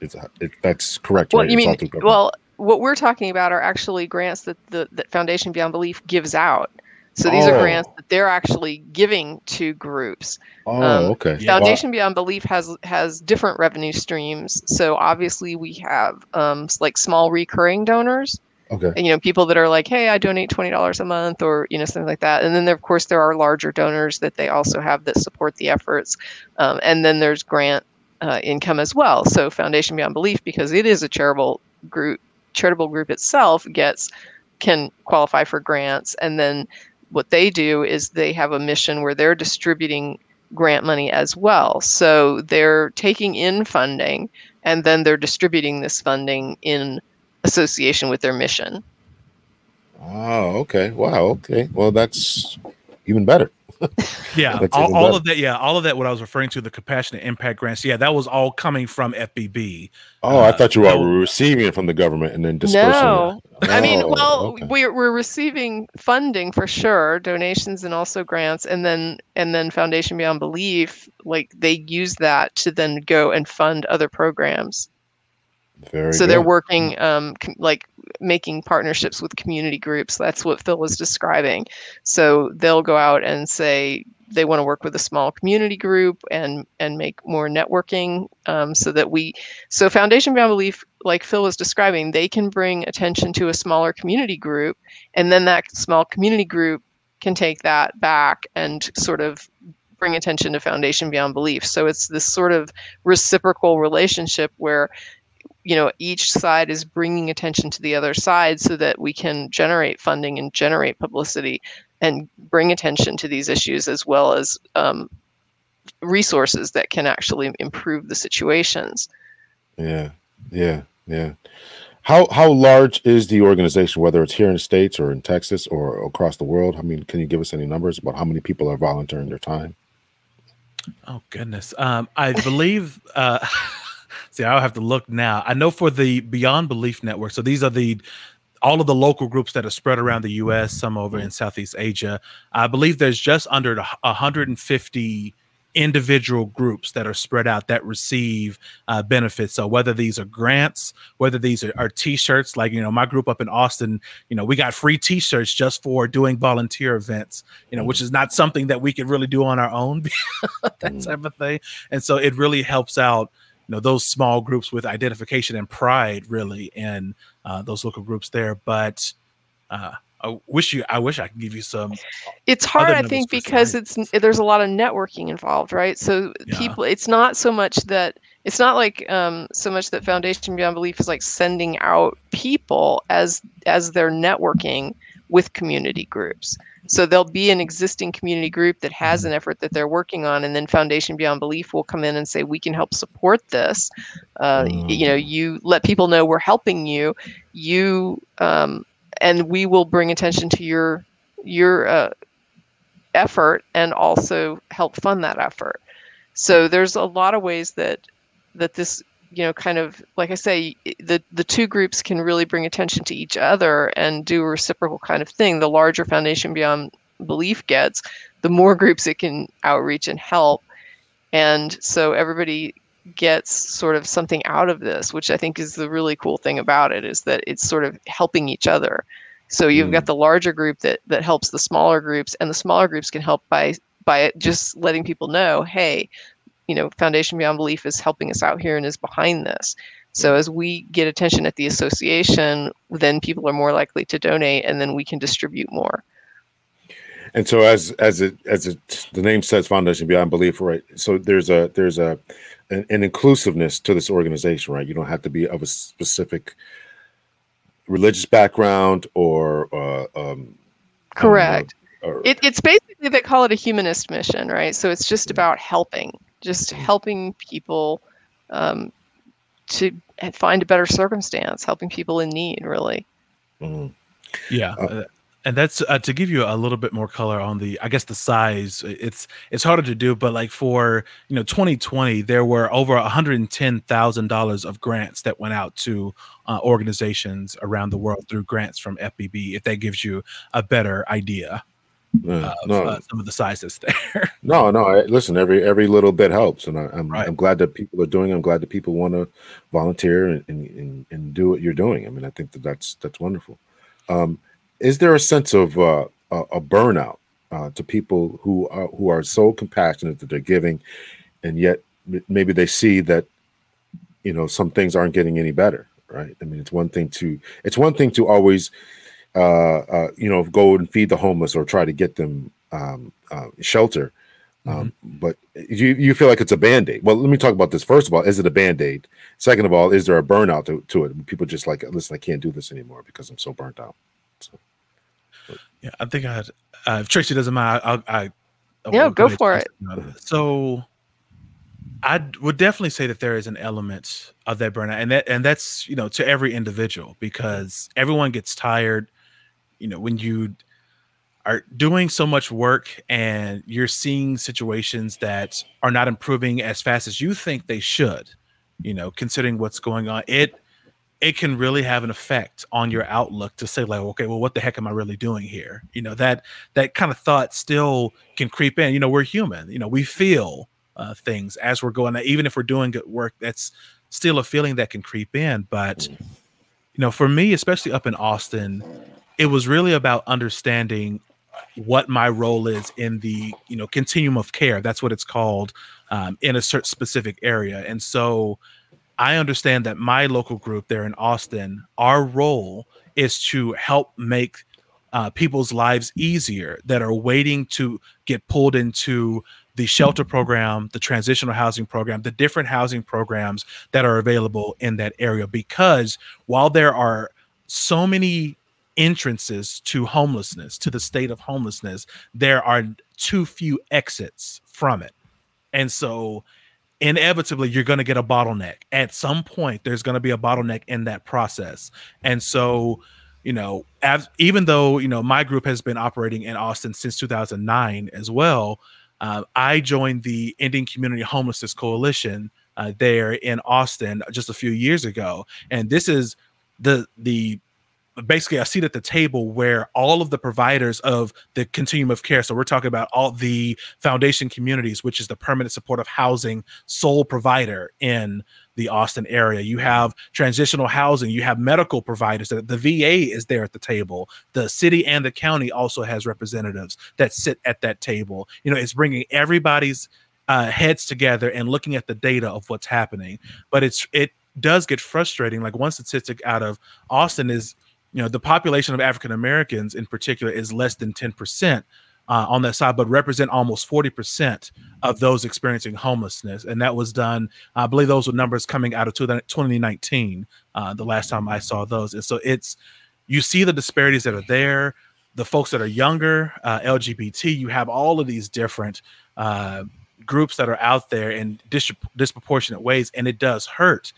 It's it, that's correct, Well, right? you mean, well, what we're talking about are actually grants that the that Foundation Beyond Belief gives out. So these Oh. are grants that they're actually giving to groups. oh, um, okay. Yeah. Foundation Beyond Belief has has different revenue streams. So obviously we have um, like small recurring donors. Okay. and, you know people that are like hey i donate $20 a month or you know something like that and then there, of course there are larger donors that they also have that support the efforts um, and then there's grant uh, income as well so foundation beyond belief because it is a charitable group charitable group itself gets can qualify for grants and then what they do is they have a mission where they're distributing grant money as well so they're taking in funding and then they're distributing this funding in association with their mission Oh, okay. Wow. Okay. Well, that's even better. (laughs) Yeah, all, all of that. Yeah, all of that. What I was referring to, the compassionate impact grants. Yeah, that was all coming from FBB. Oh, I Uh, thought you were no. receiving it from the government and then dispersing No. it. I mean, Oh, well, okay. we're we're receiving funding for sure, donations and also grants, and then and then Foundation Beyond Belief, like they use that to then go and fund other programs. Very so they're working um com- like making partnerships with community groups. That's what Phil was describing. So they'll go out and say they want to work with a small community group and and make more networking um, so that we so foundation beyond belief like phil was describing they can bring attention to a smaller community group and then that small community group can take that back and sort of bring attention to foundation beyond belief so it's this sort of reciprocal relationship where you know each side is bringing attention to the other side so that we can generate funding and generate publicity and bring attention to these issues as well as um, resources that can actually improve the situations Yeah, yeah, yeah. How how large is the organization, whether it's here in the states or in Texas or across the world? I mean, can you give us any numbers about how many people are volunteering their time? Oh goodness. Um, I believe. Uh, (laughs) see, I'll have to look now. I know for the Beyond Belief Network. So these are the all of the local groups that are spread around the U.S., some over in Southeast Asia. I believe there's just under 150 individual groups that are spread out that receive uh, benefits. So whether these are grants, whether these are, are, t-shirts, like you know my group up in Austin, you know we got free t-shirts just for doing volunteer events, you know, which is not something that we could really do on our own, (laughs) that mm. type of thing. And so it really helps out, you know, those small groups with identification and pride, really, in uh, those local groups there. But uh, I wish you. I wish I could give you some. It's hard, I think, because it's there's a lot of networking involved, right? So yeah. people, it's not so much that it's not like um, so much that Foundation Beyond Belief is like sending out people as as they're networking with community groups. So there'll be an existing community group that has an effort that they're working on, and then Foundation Beyond Belief will come in and say, "We can help support this." Uh, You know, mm. you let people know we're helping you. You um, and we will bring attention to your your uh, effort and also help fund that effort. So there's a lot of ways that that this you know kind of like I say the the two groups can really bring attention to each other and do a reciprocal kind of thing. The larger Foundation Beyond Belief gets, the more (laughs) groups it can outreach and help. And so everybody gets sort of something out of this, which I think is the really cool thing about it is that it's sort of helping each other. So you've mm. got the larger group that that helps the smaller groups, and the smaller groups can help by by just letting people know, hey, you know, Foundation Beyond Belief is helping us out here and is behind this. So as we get attention at the association, then people are more likely to donate, and then we can distribute more. And so, as as it as it the name says, Foundation Beyond Belief, right? So there's a there's a an, an, inclusiveness to this organization, right? You don't have to be of a specific religious background or uh, um, correct. Know, or, it, it's basically they call it a humanist mission, right? So it's just about helping, just mm-hmm. helping people um, to find a better circumstance, helping people in need, really. Mm-hmm. Yeah. Uh, and that's uh, to give you a little bit more color on the i guess the size it's it's harder to do but like for you know 2020 there were over $110000 of grants that went out to uh, organizations around the world through grants from fbb if that gives you a better idea of no. uh, some of the sizes (laughs) there no no I, listen every every little bit helps and I, am I'm, right. I'm glad that people are doing i'm glad that people want to volunteer and, and, and do what you're doing i mean i think that that's that's wonderful um, is there a sense of uh, a, a, burnout uh, to people who are, who are so compassionate that they're giving, and yet maybe they see that you know some things aren't getting any better, right? I mean, it's one thing to it's one thing to always uh, uh you know go and feed the homeless or try to get them um, uh, shelter. Um, mm-hmm. but you you feel like it's a band-aid. Well, let me talk about this. First of all, is it a band-aid? Second of all, is there a burnout to, to it? People just like, listen, I can't do this anymore because I'm so burnt out. So. Yeah, I think I had. Uh, if Tracy doesn't mind, I, I, I yeah, go, go for it. So, I would definitely say that there is an element of that burnout, and that and that's you know to every individual because everyone gets tired. You know, when you are doing so much work and you're seeing situations that are not improving as fast as you think they should, you know, considering what's going on, it it can really have an effect on your outlook to say like okay well what the heck am i really doing here? You know that that kind of thought still can creep in. You know we're human. You know we feel uh, things as we're going even if we're doing good work that's still a feeling that can creep in. But mm. you know for me especially up in austin it was really about understanding what my role is in the you know continuum of care that's what it's called um, in a certain specific area and so I understand that my local group there in Austin, our role is to help make uh, people's lives easier that are waiting to get pulled into the shelter program, the transitional housing program, the different housing programs that are available in that area. Because while there are so many entrances to homelessness, to the state of homelessness, there are too few exits from it. And so inevitably you're going to get a bottleneck. At some point there's going to be a bottleneck in that process. And so you know as, even though you know my group has been operating in austin since 2009 as well uh, i joined the ending community homelessness coalition uh, there in austin just a few years ago. And this is the the basically a seat at the table where all of the providers of the continuum of care so we're talking about all the foundation communities which is the permanent supportive housing sole provider in the austin area. You have transitional housing you have medical providers the va is there at the table. The city and the county also has representatives that sit at that table. You know it's bringing everybody's uh, heads together and looking at the data of what's happening. But it's it does get frustrating like one statistic out of austin is you know the population of african americans in particular is less than 10% uh, on that side but represent almost 40% of those experiencing homelessness. And that was done i believe those were numbers coming out of 2019 uh, the last time i saw those. And so it's you see the disparities that are there. The folks that are younger uh, lgbt you have all of these different uh, groups that are out there in dis- disproportionate ways and it does hurt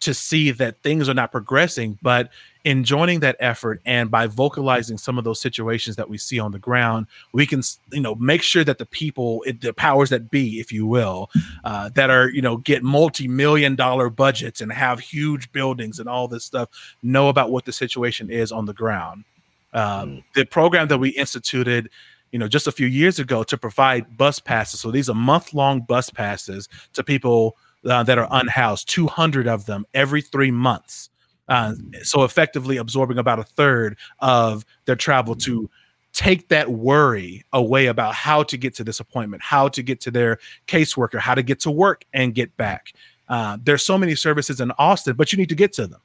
to see that things are not progressing but in joining that effort and by vocalizing some of those situations that we see on the ground we can you know make sure that the people the powers that be if you will uh, that are you know get multi-million dollar budgets and have huge buildings and all this stuff know about what the situation is on the ground. Um, mm. the program that we instituted you know just a few years ago to provide bus passes. So these are month-long bus passes to people uh, that are unhoused 200 of them every three months uh, so effectively absorbing about a third of their travel to take that worry away about how to get to this appointment, how to get to their caseworker, how to get to work and get back. Uh, there's so many services in Austin, but you need to get to them.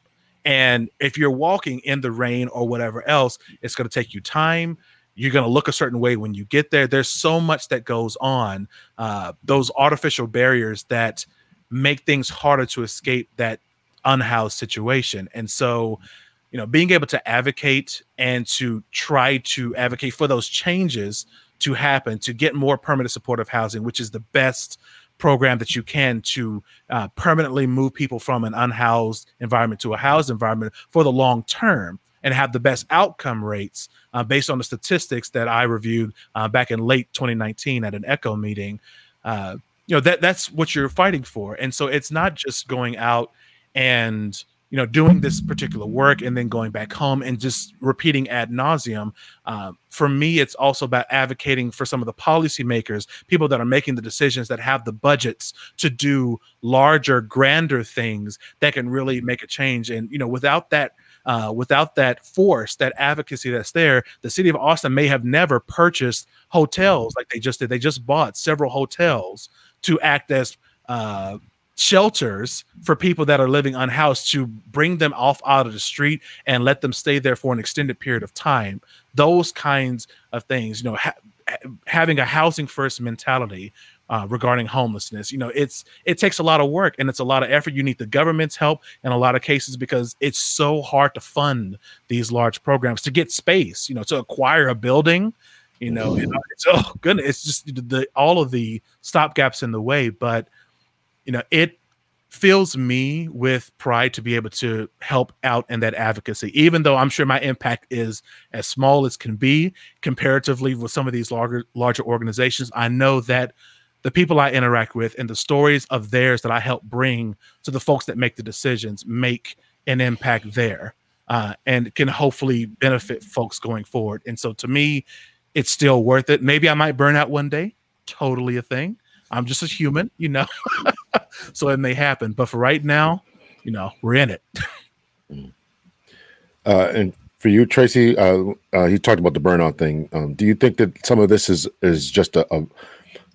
And if you're walking in the rain or whatever else, it's going to take you time. You're going to look a certain way when you get there. There's so much that goes on. Uh, those artificial barriers that make things harder to escape that unhoused situation. And so, you know, being able to advocate and to try to advocate for those changes to happen to get more permanent supportive housing, which is the best program that you can to uh, permanently move people from an unhoused environment to a housed environment for the long term and have the best outcome rates uh, based on the statistics that I reviewed uh, back in late 2019 at an ECHO meeting. Uh, you know that that's what you're fighting for, and so it's not just going out and you know doing this particular work and then going back home and just repeating ad nauseum uh, for me it's also about advocating for some of the policymakers people that are making the decisions that have the budgets to do larger grander things that can really make a change and you know without that uh, without that force, that advocacy that's there, the city of Austin may have never purchased hotels like they just did. They just bought several hotels to act as uh, shelters for people that are living unhoused to bring them off out of the street and let them stay there for an extended period of time. Those kinds of things you know ha- having a housing first mentality uh, regarding homelessness you know it's it takes a lot of work and it's a lot of effort. You need the government's help in a lot of cases because it's so hard to fund these large programs to get space you know to acquire a building you know it's oh goodness it's just the all of the stop gaps in the way. But you know, it fills me with pride to be able to help out in that advocacy, even though I'm sure my impact is as small as can be comparatively with some of these larger larger organizations. I know that the people I interact with and the stories of theirs that I help bring to the folks that make the decisions make an impact there uh, and can hopefully benefit folks going forward. And so to me, it's still worth it. Maybe I might burn out one day, totally a thing. I'm just a human, you know. (laughs) so it may happen, but for right now, you know, we're in it. uh, and for you, Tracy, uh, uh, he talked about the burnout thing. Um, do you think that some of this is is just a, a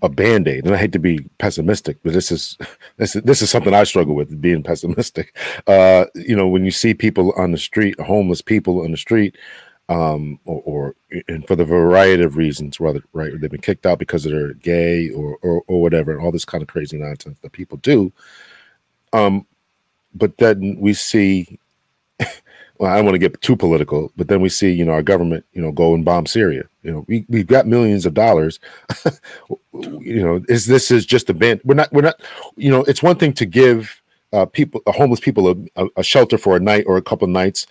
a band aid? And I hate to be pessimistic, but this is (laughs) this is this is something I struggle with being pessimistic. Uh, you know, when you see people on the street, homeless people on the street, um, or, or, and for the variety of reasons, rather right, they've been kicked out because they're gay or, or or whatever, and all this kind of crazy nonsense that people do. Um, but then we see, (laughs) well, I don't want to get too political, but then we see, you know, our government, you know, go and bomb Syria. You know, we we've got millions of dollars. (laughs) you know, is this is just a band? We're not we're not. You know, it's one thing to give uh, people, uh, homeless people, a, a shelter for a night or a couple nights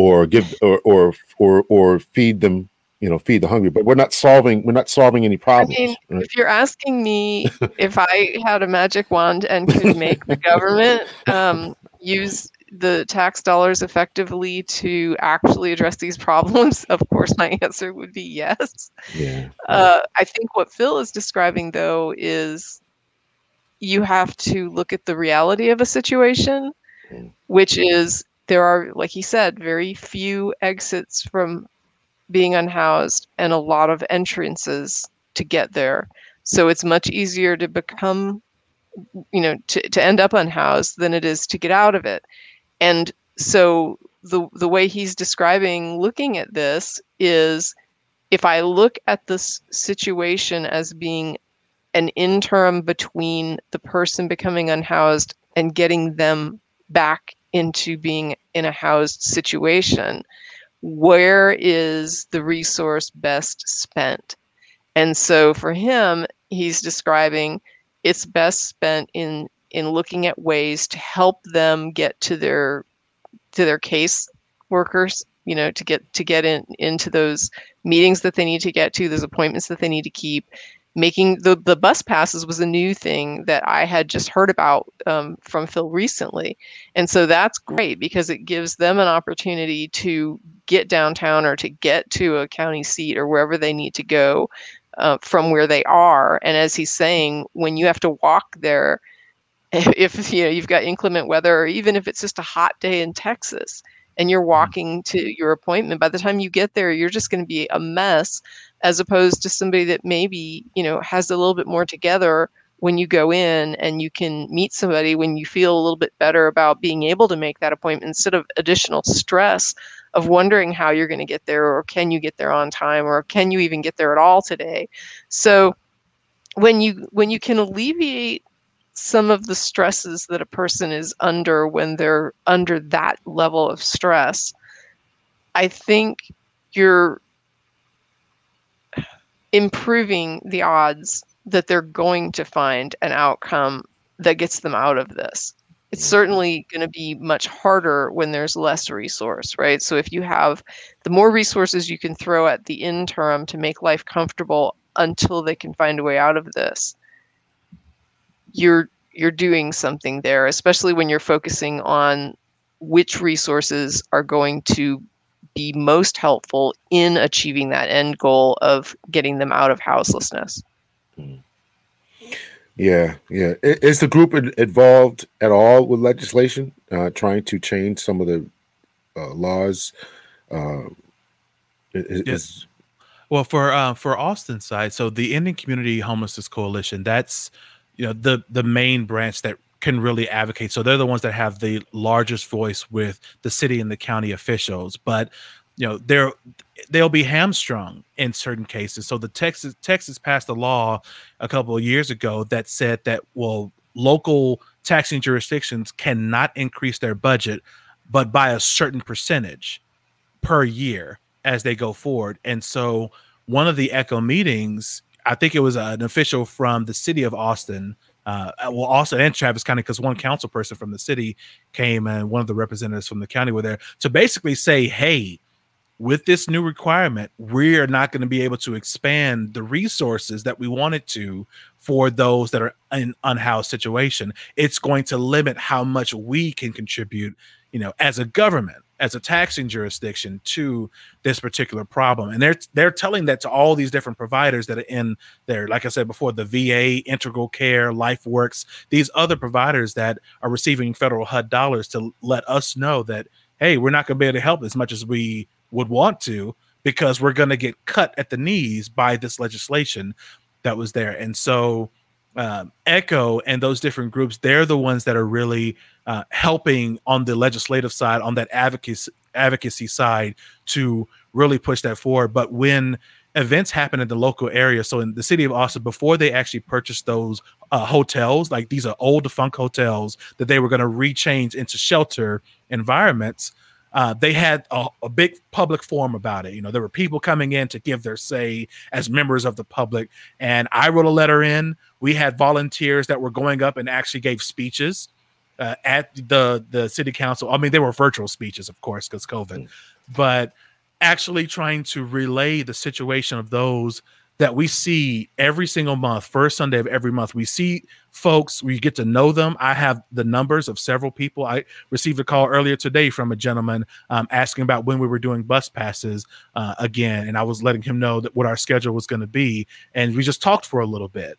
or give or or or or feed them you know feed the hungry but we're not solving we're not solving any problems I mean, right? if you're asking me if i had a magic wand and could make the government um, use the tax dollars effectively to actually address these problems? (laughs) Of course, my answer would be yes. Yeah. Uh, I think what Phil is describing, though, is you have to look at the reality of a situation, Mm. which is there are, like he said, very few exits from being unhoused and a lot of entrances to get there. So it's much easier to become, you know, to, to end up unhoused than it is to get out of it. And so the the way he's describing looking at this is if I look at this situation as being an interim between the person becoming unhoused and getting them back into being in a housed situation, where is the resource best spent? And so for him, he's describing it's best spent in in looking at ways to help them get to their to their case workers, you know, to get to get in into those meetings that they need to get to, those appointments that they need to keep. Making the the bus passes was a new thing that I had just heard about um, from Phil recently, and so that's great because it gives them an opportunity to get downtown or to get to a county seat or wherever they need to go uh, from where they are. And as he's saying, when you have to walk there, (laughs) if you know you've got inclement weather, or even if it's just a hot day in Texas, and you're mm-hmm. walking to your appointment, by the time you get there, you're just going to be a mess, as opposed to somebody that maybe you know has a little bit more together when you go in and you can meet somebody when you feel a little bit better about being able to make that appointment instead of additional stress of wondering how you're going to get there or can you get there on time or can you even get there at all today. So when you when you can alleviate some of the stresses that a person is under when they're under that level of stress i think you're improving the odds that they're going to find an outcome that gets them out of this it's mm-hmm. certainly going to be much harder when there's less resource, right? So if you have the more resources you can throw at the interim to make life comfortable until they can find a way out of this, you're you're doing something there, especially when you're focusing on which resources are going to be most helpful in achieving that end goal of getting them out of houselessness. Yeah, yeah. Is the group involved at all with legislation, uh, trying to change some of the uh, laws? Uh, is, Yes. is- Well, for uh, for Austin side, so the Ending Community Homelessness Coalition, that's you know the the main branch that can really advocate. So they're the ones that have the largest voice with the city and the county officials. But you know they're they'll be hamstrung in certain cases. So the Texas Texas passed a law a couple of years ago that said that well local taxing jurisdictions cannot increase their budget, but by a certain percentage per year as they go forward. And so one of the Echo meetings, I think it was an official from the city of Austin, uh, well, Austin and Travis County, because one council person from the city came and one of the representatives from the county were there to basically say, hey, with this new requirement, we're not going to be able to expand the resources that we wanted to for those that are in unhoused situation. It's going to limit how much we can contribute, you know, as a government, as a taxing jurisdiction to this particular problem. And they're they're telling that to all these different providers that are in there, like I said before, the VA, Integral Care, LifeWorks, these other providers that are receiving federal HUD dollars to let us know that hey, we're not going to be able to help as much as we would want to because we're going to get cut at the knees by this legislation that was there. And so, um, Echo and those different groups, they're the ones that are really uh, helping on the legislative side, on that advocacy advocacy side, to really push that forward. But when events happen in the local area, so in the city of Austin, before they actually purchased those uh, hotels, like these are old defunct hotels that they were going to rechange into shelter environments uh, they had a, a, big public forum about it. You know, there were people coming in to give their say as members of the public. And I wrote a letter in. We had volunteers that were going up and actually gave speeches uh, at the the city council. I mean, they were virtual speeches, of course, because COVID, mm. but actually trying to relay the situation of those that we see every single month, first Sunday of every month. We see folks, we get to know them. I have the numbers of several people. I received a call earlier today from a gentleman um, asking about when we were doing bus passes uh, again, and I was letting him know that what our schedule was going to be, and we just talked for a little bit.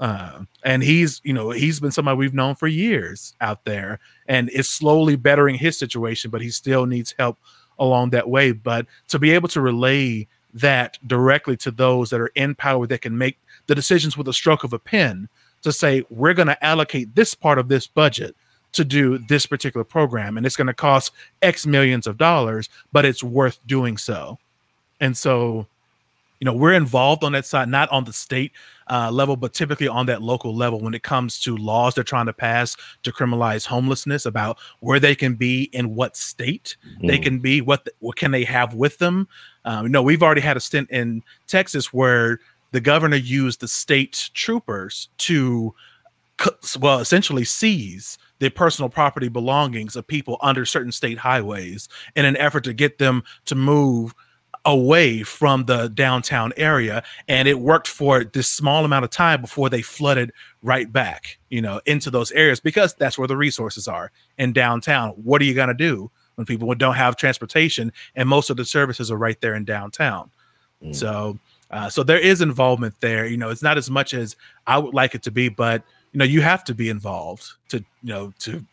Uh, and he's, you know, he's been somebody we've known for years out there, and is slowly bettering his situation, but he still needs help along that way. But to be able to relay that directly to those that are in power that can make the decisions with a stroke of a pen to say we're going to allocate this part of this budget to do this particular program and it's going to cost x millions of dollars but it's worth doing so. And so you know we're involved on that side not on the state uh, level but typically on that local level when it comes to laws they're trying to pass to criminalize homelessness about where they can be in what state mm. they can be what the, what can they have with them um, know we've already had a stint in texas where the governor used the state troopers to well essentially seize the personal property belongings of people under certain state highways in an effort to get them to move away from the downtown area and it worked for this small amount of time before they flooded right back you know into those areas because that's where the resources are in downtown. What are you going to do when people don't have transportation? And most of the services are right there in downtown. Mm. so uh, so there is involvement there you know it's not as much as i would like it to be but you know you have to be involved to you know to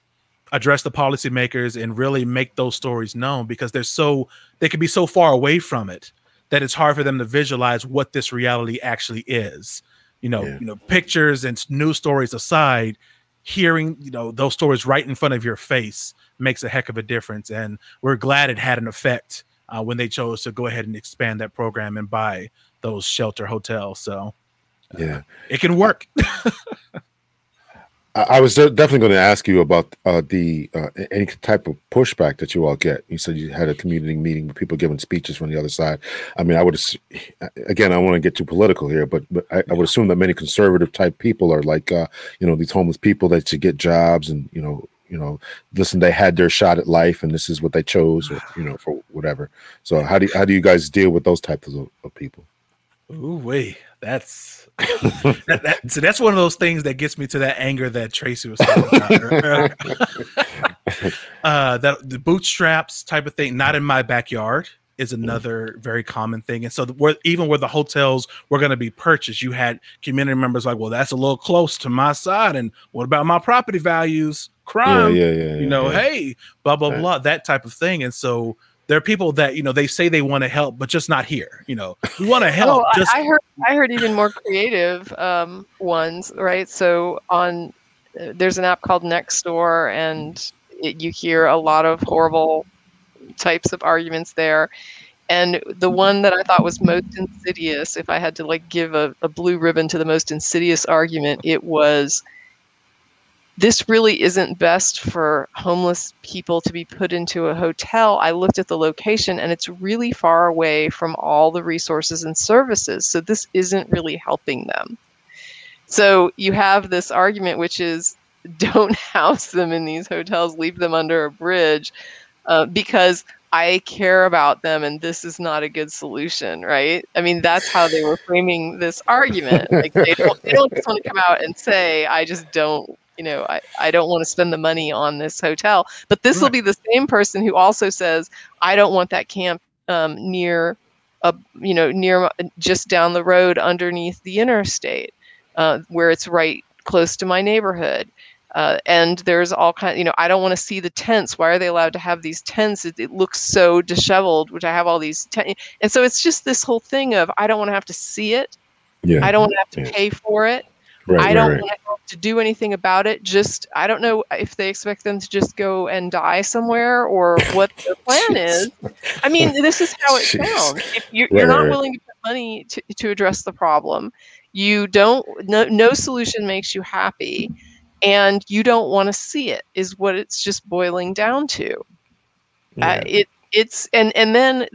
address the policymakers and really make those stories known because they're so they can be so far away from it that it's hard for them to visualize what this reality actually is. You know yeah. you know pictures and news stories aside hearing you know those stories right in front of your face makes a heck of a difference. And we're glad it had an effect uh, when they chose to go ahead and expand that program and buy those shelter hotels. So uh, yeah. it can work (laughs) I was definitely going to ask you about uh, the uh, any type of pushback that you all get. You said you had a community meeting with people giving speeches from the other side. I mean, I would again, I want to get too political here, but but I, I, would assume that many conservative type people are like, uh, you know, these homeless people that should get jobs and you know, you know, listen, they had their shot at life and this is what they chose, or you know, for whatever. So how do you, how do you guys deal with those types of, of people? Ooh, wait, that's (laughs) that, so that's one of those things that gets me to that anger that Tracy was talking about. (laughs) uh, that the bootstraps type of thing, not in my backyard, is another very common thing. And so, the, where, even where the hotels were going to be purchased, you had community members like, "Well, that's a little close to my side." And what about my property values? Crime, yeah, yeah, yeah, you know, hey, blah blah blah, that type of thing. And so, there are people that you know they say they want to help, but just not here. You know, we want to (laughs) help. Oh, just- I heard I heard even more creative um, ones, right? So on uh, there's an app called Nextdoor, and it, you hear a lot of horrible types of arguments there. And the one that I thought was most insidious, if I had to like give a, a blue ribbon to the most insidious argument, it was this really isn't best for homeless people to be put into a hotel. I looked at the location and it's really far away from all the resources and services. So this isn't really helping them. So you have this argument, which is (laughs) don't (laughs) house them in these hotels, leave them under a bridge uh, because I care about them and this is not a good solution, right? I mean, that's how they were framing this argument. Like they don't, they don't just want to come out and say, I just don't you know, I, I don't want to spend the money on this hotel. But this right. will be the same person who also says, I don't want that camp um, near a, you know, near just down the road underneath the interstate, uh, where it's right close to my neighborhood. Uh, and there's all kind, you know, I don't want to see the tents. Why are they allowed to have these tents? It, it looks so disheveled, which I have all these tents. And so it's just this whole thing of I don't want to have to see it. Yeah. I don't want to have to yeah. pay for it. Right, I don't right, right. want to do anything about it. Just I don't know if they expect them to just go and die somewhere or what the (laughs) plan is. I mean, this is how it (laughs) Jeez. sounds. If you're, you're not willing to put money to, to address the problem, you don't. No, no solution makes you happy, and you don't want to see it. Is what it's just boiling down to. Uh, yeah. Uh, it it's and and then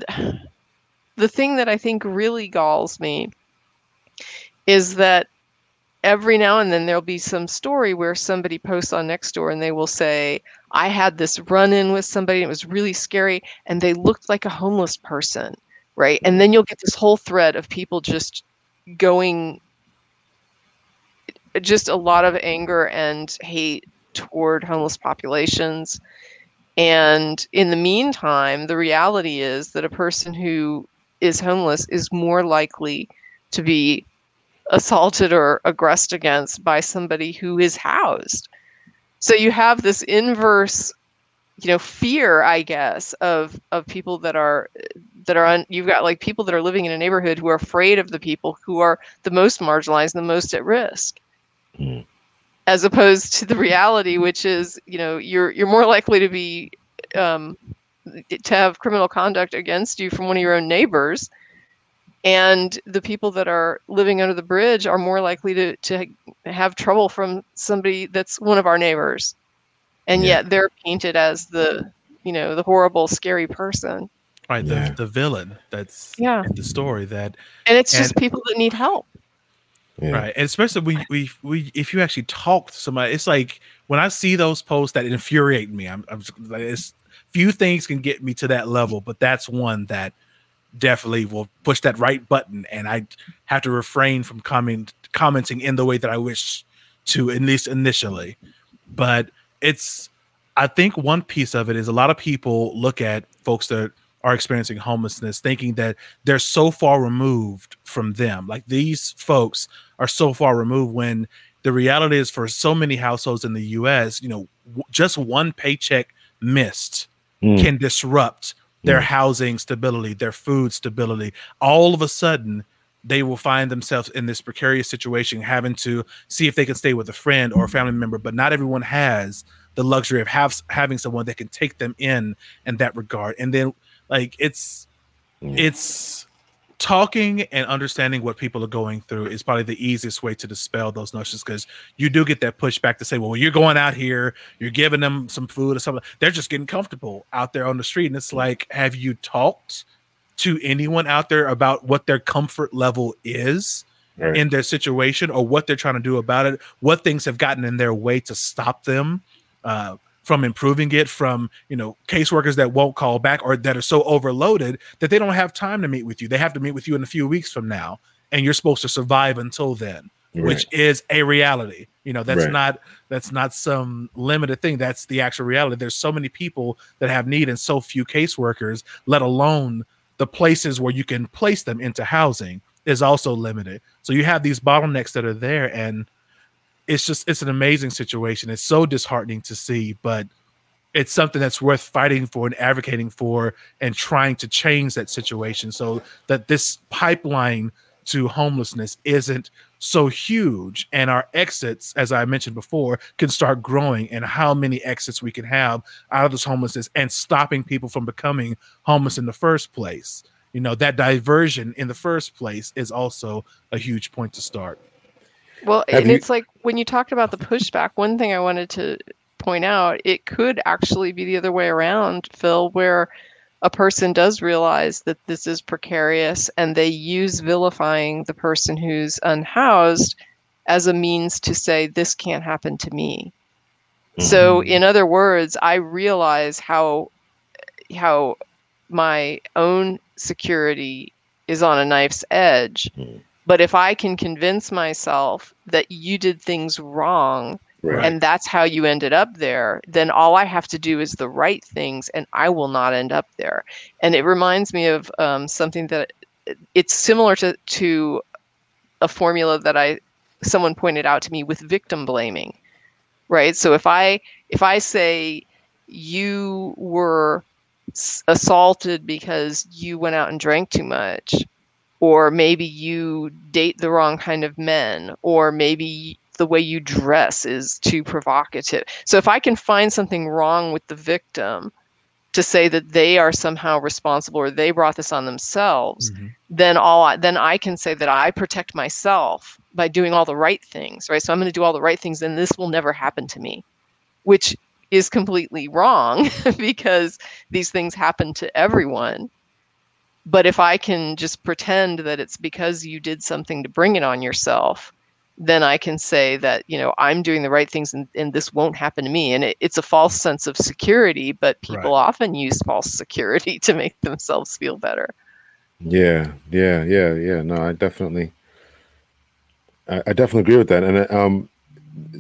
the thing that I think really galls me is that every now and then there'll be some story where somebody posts on Nextdoor and they will say, I had this run in with somebody, it was really scary, and they looked like a homeless person, right? And then you'll get this whole thread of people just going just a lot of anger and hate toward homeless populations. And in the meantime, the reality is that a person who is homeless is more likely to be assaulted or aggressed against by somebody who is housed. So you have this inverse, you know, fear, I guess, of of people that are that are on. You've got like people that are living in a neighborhood who are afraid of the people who are the most marginalized, and the most at risk. Mm. As opposed to the reality, which is, you know, you're you're more likely to be um, to have criminal conduct against you from one of your own neighbors and the people that are living under the bridge are more likely to, to have trouble from somebody that's one of our neighbors and yeah. yet they're painted as the you know the horrible scary person right the, yeah. the villain that's yeah the story that and it's and, just people that need help yeah. right and especially we, we we if you actually talk to somebody it's like when i see those posts that infuriate me i'm, I'm like it's few things can get me to that level but that's one that definitely will push that right button and I have to refrain from comment, commenting in the way that I wish to at least initially. But it's I think one piece of it is a lot of people look at folks that are experiencing homelessness thinking that they're so far removed from them. Like these folks are so far removed when the reality is for so many households in the US, you know, w- just one paycheck missed mm. can disrupt their mm. housing stability, their food stability. All of a sudden, they will find themselves in this precarious situation, having to see if they can stay with a friend or a family member. But not everyone has the luxury of have, having someone that can take them in in that regard. And then, like, it's it's talking and understanding what people are going through is probably the easiest way to dispel those notions because you do get that pushback to say, well, you're going out here, you're giving them some food or something. They're just getting comfortable out there on the street. And it's like, have you talked to anyone out there about what their comfort level is? Right. in their situation or what they're trying to do about it, what things have gotten in their way to stop them. Uh, from improving it from you know caseworkers that won't call back or that are so overloaded that they don't have time to meet with you. They have to meet with you in a few weeks from now and you're supposed to survive until then right. which is a reality. You know that's right. not that's not some limited thing. That's the actual reality. There's so many people that have need and so few caseworkers let alone the places where you can place them into housing is also limited. So you have these bottlenecks that are there and it's just it's an amazing situation. It's so disheartening to see, but it's something that's worth fighting for and advocating for and trying to change that situation so that this pipeline to homelessness isn't so huge and our exits as i mentioned before can start growing and how many exits we can have out of this homelessness and stopping people from becoming homeless in the first place you know that diversion in the first place is also a huge point to start well, Have and you... it's like when you talked about the pushback, one thing I wanted to point out, it could actually be the other way around, Phil, where a person does realize that this is precarious and they use vilifying the person who's unhoused as a means to say, this can't happen to me. Mm-hmm. So, in other words, I realize how how my own security is on a knife's edge. Mm but if I can convince myself that you did things wrong right. and that's how you ended up there, then all I have to do is the right things and I will not end up there. And it reminds me of um, something that it's similar to, to a formula that I someone pointed out to me with victim blaming. Right? So if I if I say you were assaulted because you went out and drank too much or maybe you date the wrong kind of men, or maybe the way you dress is too provocative. So if I can find something wrong with the victim to say that they are somehow responsible or they brought this on themselves, mm-hmm. then all I, then I can say that I protect myself by doing all the right things, right? So I'm going to do all the right things and this will never happen to me, which is completely wrong (laughs) because these things happen to everyone but if I can just pretend that it's because you did something to bring it on yourself, then I can say that, you know, I'm doing the right things and, and this won't happen to me. And it, it's a false sense of security, but people right. often use false security (laughs) to make themselves feel better. Yeah, yeah, yeah, yeah. No, I definitely I, I definitely agree with that. And um,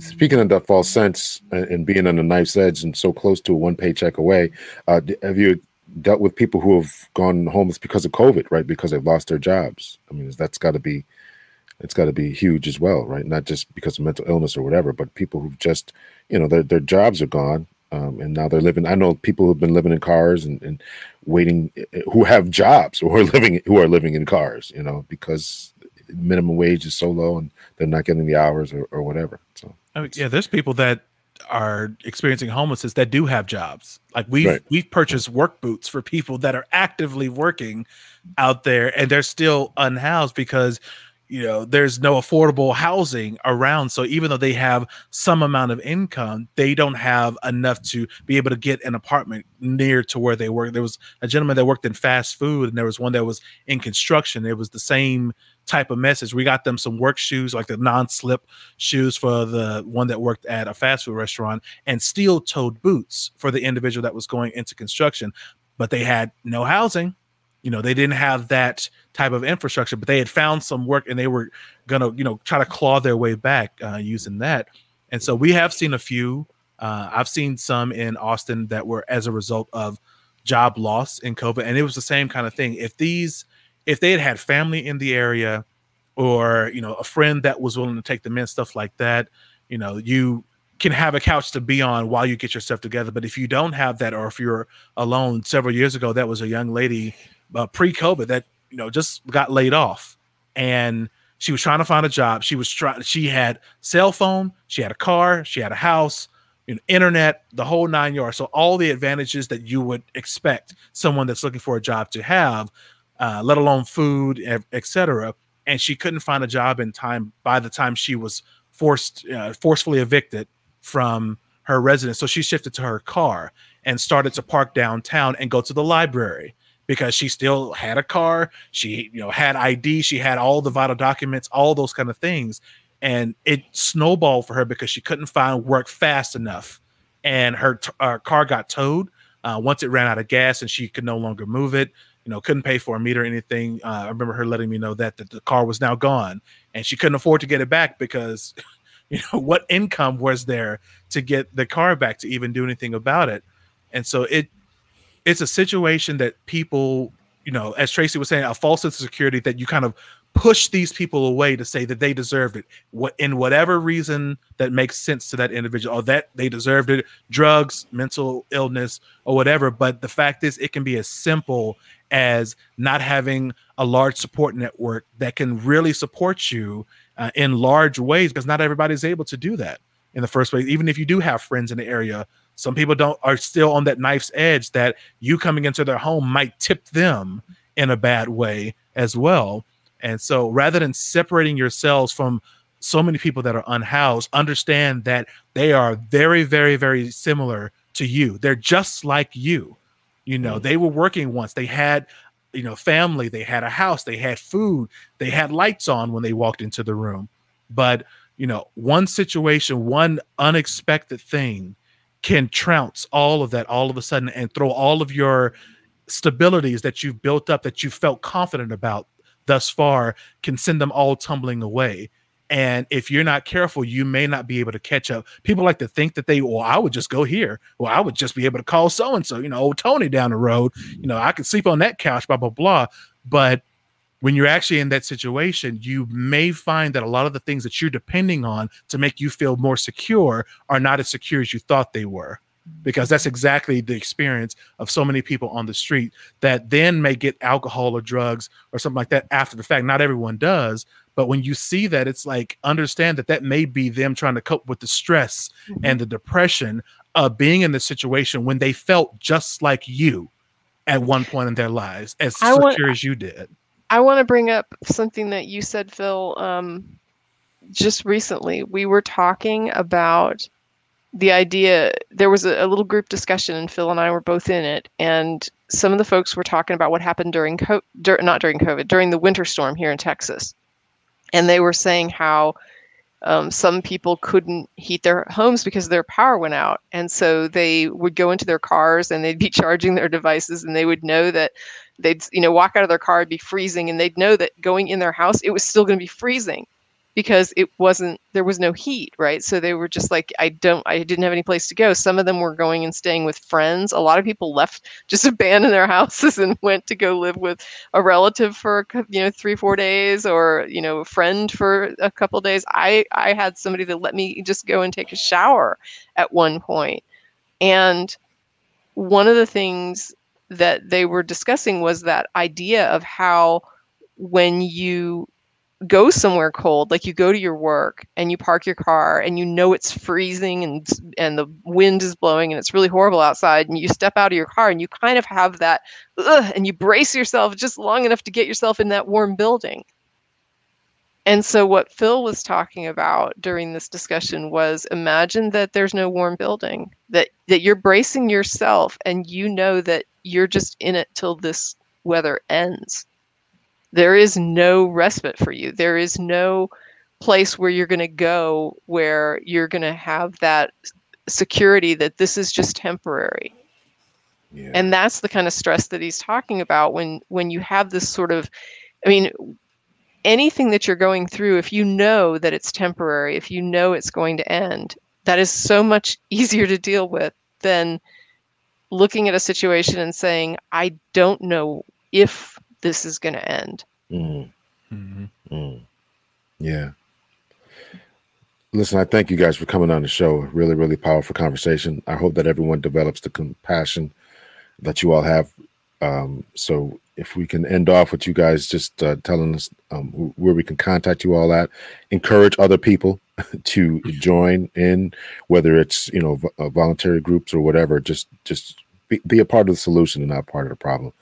speaking of that false sense and being on the knife's edge and so close to one paycheck away, uh, have you dealt with people who have gone homeless because of COVID, right? Because they've lost their jobs. I mean, that's got to be, it's got to be huge as well, right? Not just because of mental illness or whatever, but people who've just, you know, their their jobs are gone, um, and now they're living. I know people who've been living in cars and, and waiting, who have jobs (laughs) who are living who are living in cars, you know, because minimum wage is so low and they're not getting the hours or, or whatever. So I mean, yeah, there's people that are experiencing homelessness that do have jobs. Like we've right. we've purchased work boots for people that are actively working out there and they're still unhoused because you know there's no affordable housing around. So even though they have some amount of income they don't have enough to be able to get an apartment near to where they work. There was a gentleman that worked in fast food and there was one that was in construction. It was the same type of message. We got them some work shoes like the non-slip shoes for the one that worked at a fast food restaurant and steel-toed boots for the individual that was going into construction. But they had no housing you know they didn't have that type of infrastructure but they had found some work and they were gonna you know try to claw their way back uh, using that. And so we have seen a few uh, i've seen some in austin that were as a result of job loss in covid and it was the same kind of thing. If these if they had had family in the area or you know a friend that was willing to take them in stuff like that you know you can have a couch to be on while you get yourself together. But if you don't have that or if you're alone several years ago that was a young lady uh, pre-COVID that you know just got laid off, and she was trying to find a job. She was trying. She had cell phone. She had a car. She had a house. You know, internet, the whole nine yards. So all the advantages that you would expect someone that's looking for a job to have, uh, let alone food, etc. And she couldn't find a job in time. By the time she was forced, uh, forcefully evicted from her residence, so she shifted to her car and started to park downtown and go to the library because she still had a car, she you know had ID, she had all the vital documents, all those kind of things, and it snowballed for her because she couldn't find work fast enough, and her, t- her car got towed uh, once it ran out of gas and she could no longer move it. You know, couldn't pay for a meter or anything. Uh, I remember her letting me know that that the car was now gone, and she couldn't afford to get it back because, (laughs) you know, what income was there to get the car back to even do anything about it? And so it it's a situation that people, you know, as Tracy was saying, a false sense of security that you kind of push these people away to say that they deserved it. What in whatever reason that makes sense to that individual or that they deserved it drugs mental illness or whatever. But the fact is it can be as simple as not having a large support network that can really support you uh, in large ways because not everybody's able to do that in the first place. Even if you do have friends in the area some people don't are still on that knife's edge that you coming into their home might tip them in a bad way as well. And so rather than separating yourselves from so many people that are unhoused, understand that they are very, very, very similar to you. They're just like you. You know, mm. they were working once. They had, you know, family, they had a house, they had food, they had lights on when they walked into the room. But, you know, one situation, one unexpected thing can trounce all of that all of a sudden and throw all of your stabilities that you've built up that you felt confident about thus far can send them all tumbling away. And if you're not careful you may not be able to catch up. People like to think that they well i would just go here. Well i would just be able to call so and so you know old tony down the road. You know i could sleep on that couch blah blah blah. But when you're actually in that situation, you may find that a lot of the things that you're depending on to make you feel more secure are not as secure as you thought they were. Because that's exactly the experience of so many people on the street that then may get alcohol or drugs or something like that after the fact. Not everyone does, but when you see that, it's like understand that that may be them trying to cope with the stress mm-hmm. and the depression of being in the situation when they felt just like you at one point in their lives, as I secure want, as you did. I want to bring up something that you said, Phil, um, just recently. We were talking about the idea, there was a, a, little group discussion, and Phil and I were both in it. And some of the folks were talking about what happened during, dur- not during COVID, during the winter storm here in Texas. And they were saying how um, some people couldn't heat their homes because their power went out. And so they would go into their cars and they'd be (laughs) charging their devices and they would know that they'd, you know, walk out of their car, it'd be freezing and they'd know that going in their house, it was still going to be freezing. because it wasn't there was no heat right? So they were just like i don't i didn't have any place to go. Some of them were going and staying with friends. A lot of people left (laughs) just abandoned their houses and went to go live with a relative for you know three four days or you know a friend for a couple days. I i had somebody that let me just go and take a shower at one point. And one of the things that they were discussing was that idea of how when you go somewhere cold like you go to your work and you park your car and you know it's freezing and and the wind is blowing and it's really horrible outside and you step out of your car and you kind of have that and you brace yourself just long enough to get yourself in that warm building. And so what phil was talking about during this discussion was imagine that there's no warm building that that you're bracing yourself and you know that you're just in it till this weather ends there is no respite for you. There is no place where you're going to go where you're going to have that security that this is just temporary. Yeah. And that's the kind of stress that he's talking about when when you have this sort of I mean anything that you're going through if you know that it's temporary, if you know it's going to end, that is so much (laughs) easier to deal with than looking at a situation and saying I don't know if this is going to end. Mm. Mm-hmm. Mm. Yeah. Listen, I thank you guys for coming on the show. Really, really powerful conversation. I hope that everyone develops the compassion that you all have. Um, so, if we can end off with you guys just uh, telling us um, where we can contact you all at, encourage other people (laughs) to join in, whether it's you know v- uh, voluntary groups or whatever. Just just be, be a part of the solution and not part of the problem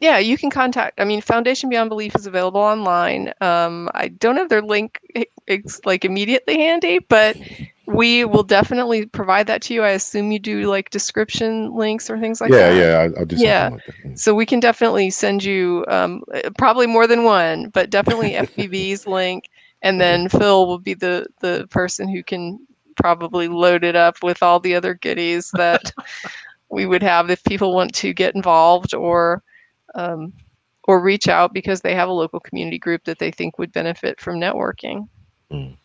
yeah, you can contact. I mean, Foundation Beyond Belief is available online. Um, I don't have their link it's like immediately handy, but we will definitely provide that to you. I assume you do like description links or things like yeah, that. Yeah, yeah, I'll do yeah. Like mm. So we can definitely send you um, probably more than one, but definitely (laughs) FBB's link, and then Phil will be the the person who can probably load it up with all the other goodies that (laughs) we would have if people want to get involved or um, or reach out because they have a local community group that they think would benefit from networking. Mm.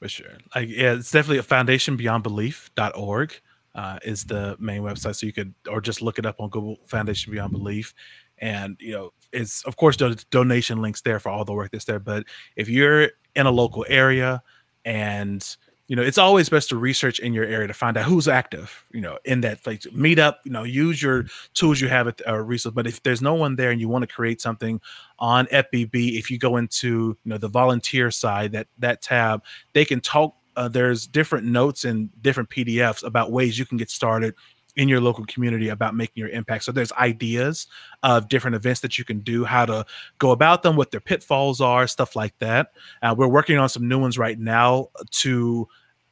For sure. Like, yeah, it's definitely a foundation foundationbeyondbelief.org uh, is the main website. So you could, or just look it up on Google Foundation Beyond Belief. And, you know, it's, of course, do- donation links there for all the work that's there. But if you're in a local area and, you know, it's always best to research in your area to find out who's active, you know, in that place. Meet up, you know, use your tools you have at uh, resource. But if there's no one there and you want to create something on FBB, if you go into, you know, the volunteer side, that that tab, they can talk. Uh, there's different notes and different PDFs about ways you can get started in your local community about making your impact. So there's ideas of different events that you can do, how to go about them, what their pitfalls are, stuff like that. Uh, we're working on some new ones right now to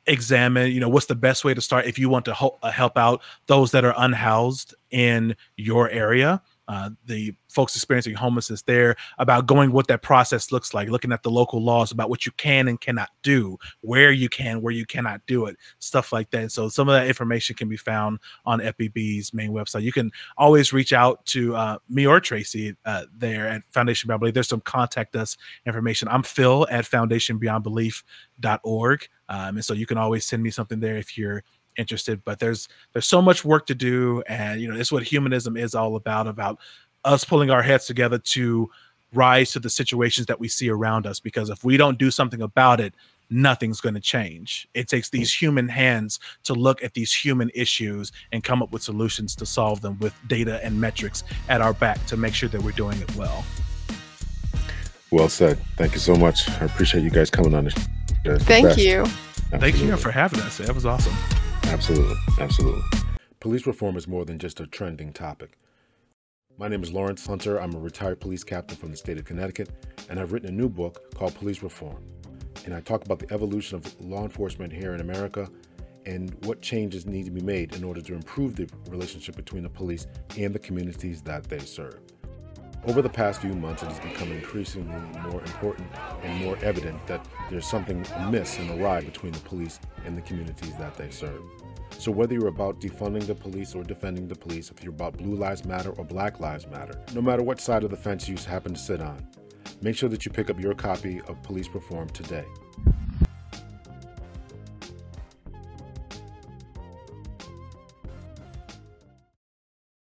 examine you know what's the best way to start if you want to uh, help out those that are unhoused in your area? Uh, the folks experiencing homelessness there about going what that process looks like looking at the local laws about what you can and cannot do where you can where you cannot do it stuff like that. So some of that information can be found on fbb's main website. You can always reach out to uh, me or tracy uh, there at foundation beyond belief. There's some contact us information. I'm phil at foundationbeyondbelief.org um, and so you can always send me something there if you're interested but there's there's so much work to do and you know it's what humanism is all about about us pulling our heads together to rise to the situations that we see around us because if we don't do something about it nothing's going to change. It takes these human hands to look at these human issues and come up with solutions to solve them with data and metrics at our back to make sure that we're doing it well. Well said. Thank you so much. I appreciate you guys coming on show thank you Absolutely. thank you for having us that was awesome Absolutely. Absolutely. Police reform is more than just a trending topic. My name is Lawrence Hunter. I'm a retired police captain from the state of Connecticut, and I've written a new book called Police Reform. And I talk about the evolution of law enforcement here in America and what changes need to be made in order to improve the relationship between the police and the communities that they serve. Over the past few months, it has become increasingly more important and more evident that there's something amiss and awry between the police and the communities that they serve. So, whether you're about defunding the police or defending the police, if you're about Blue Lives Matter or Black Lives Matter, no matter what side of the fence you happen to sit on, Make sure that you pick up your copy of Police Reform today.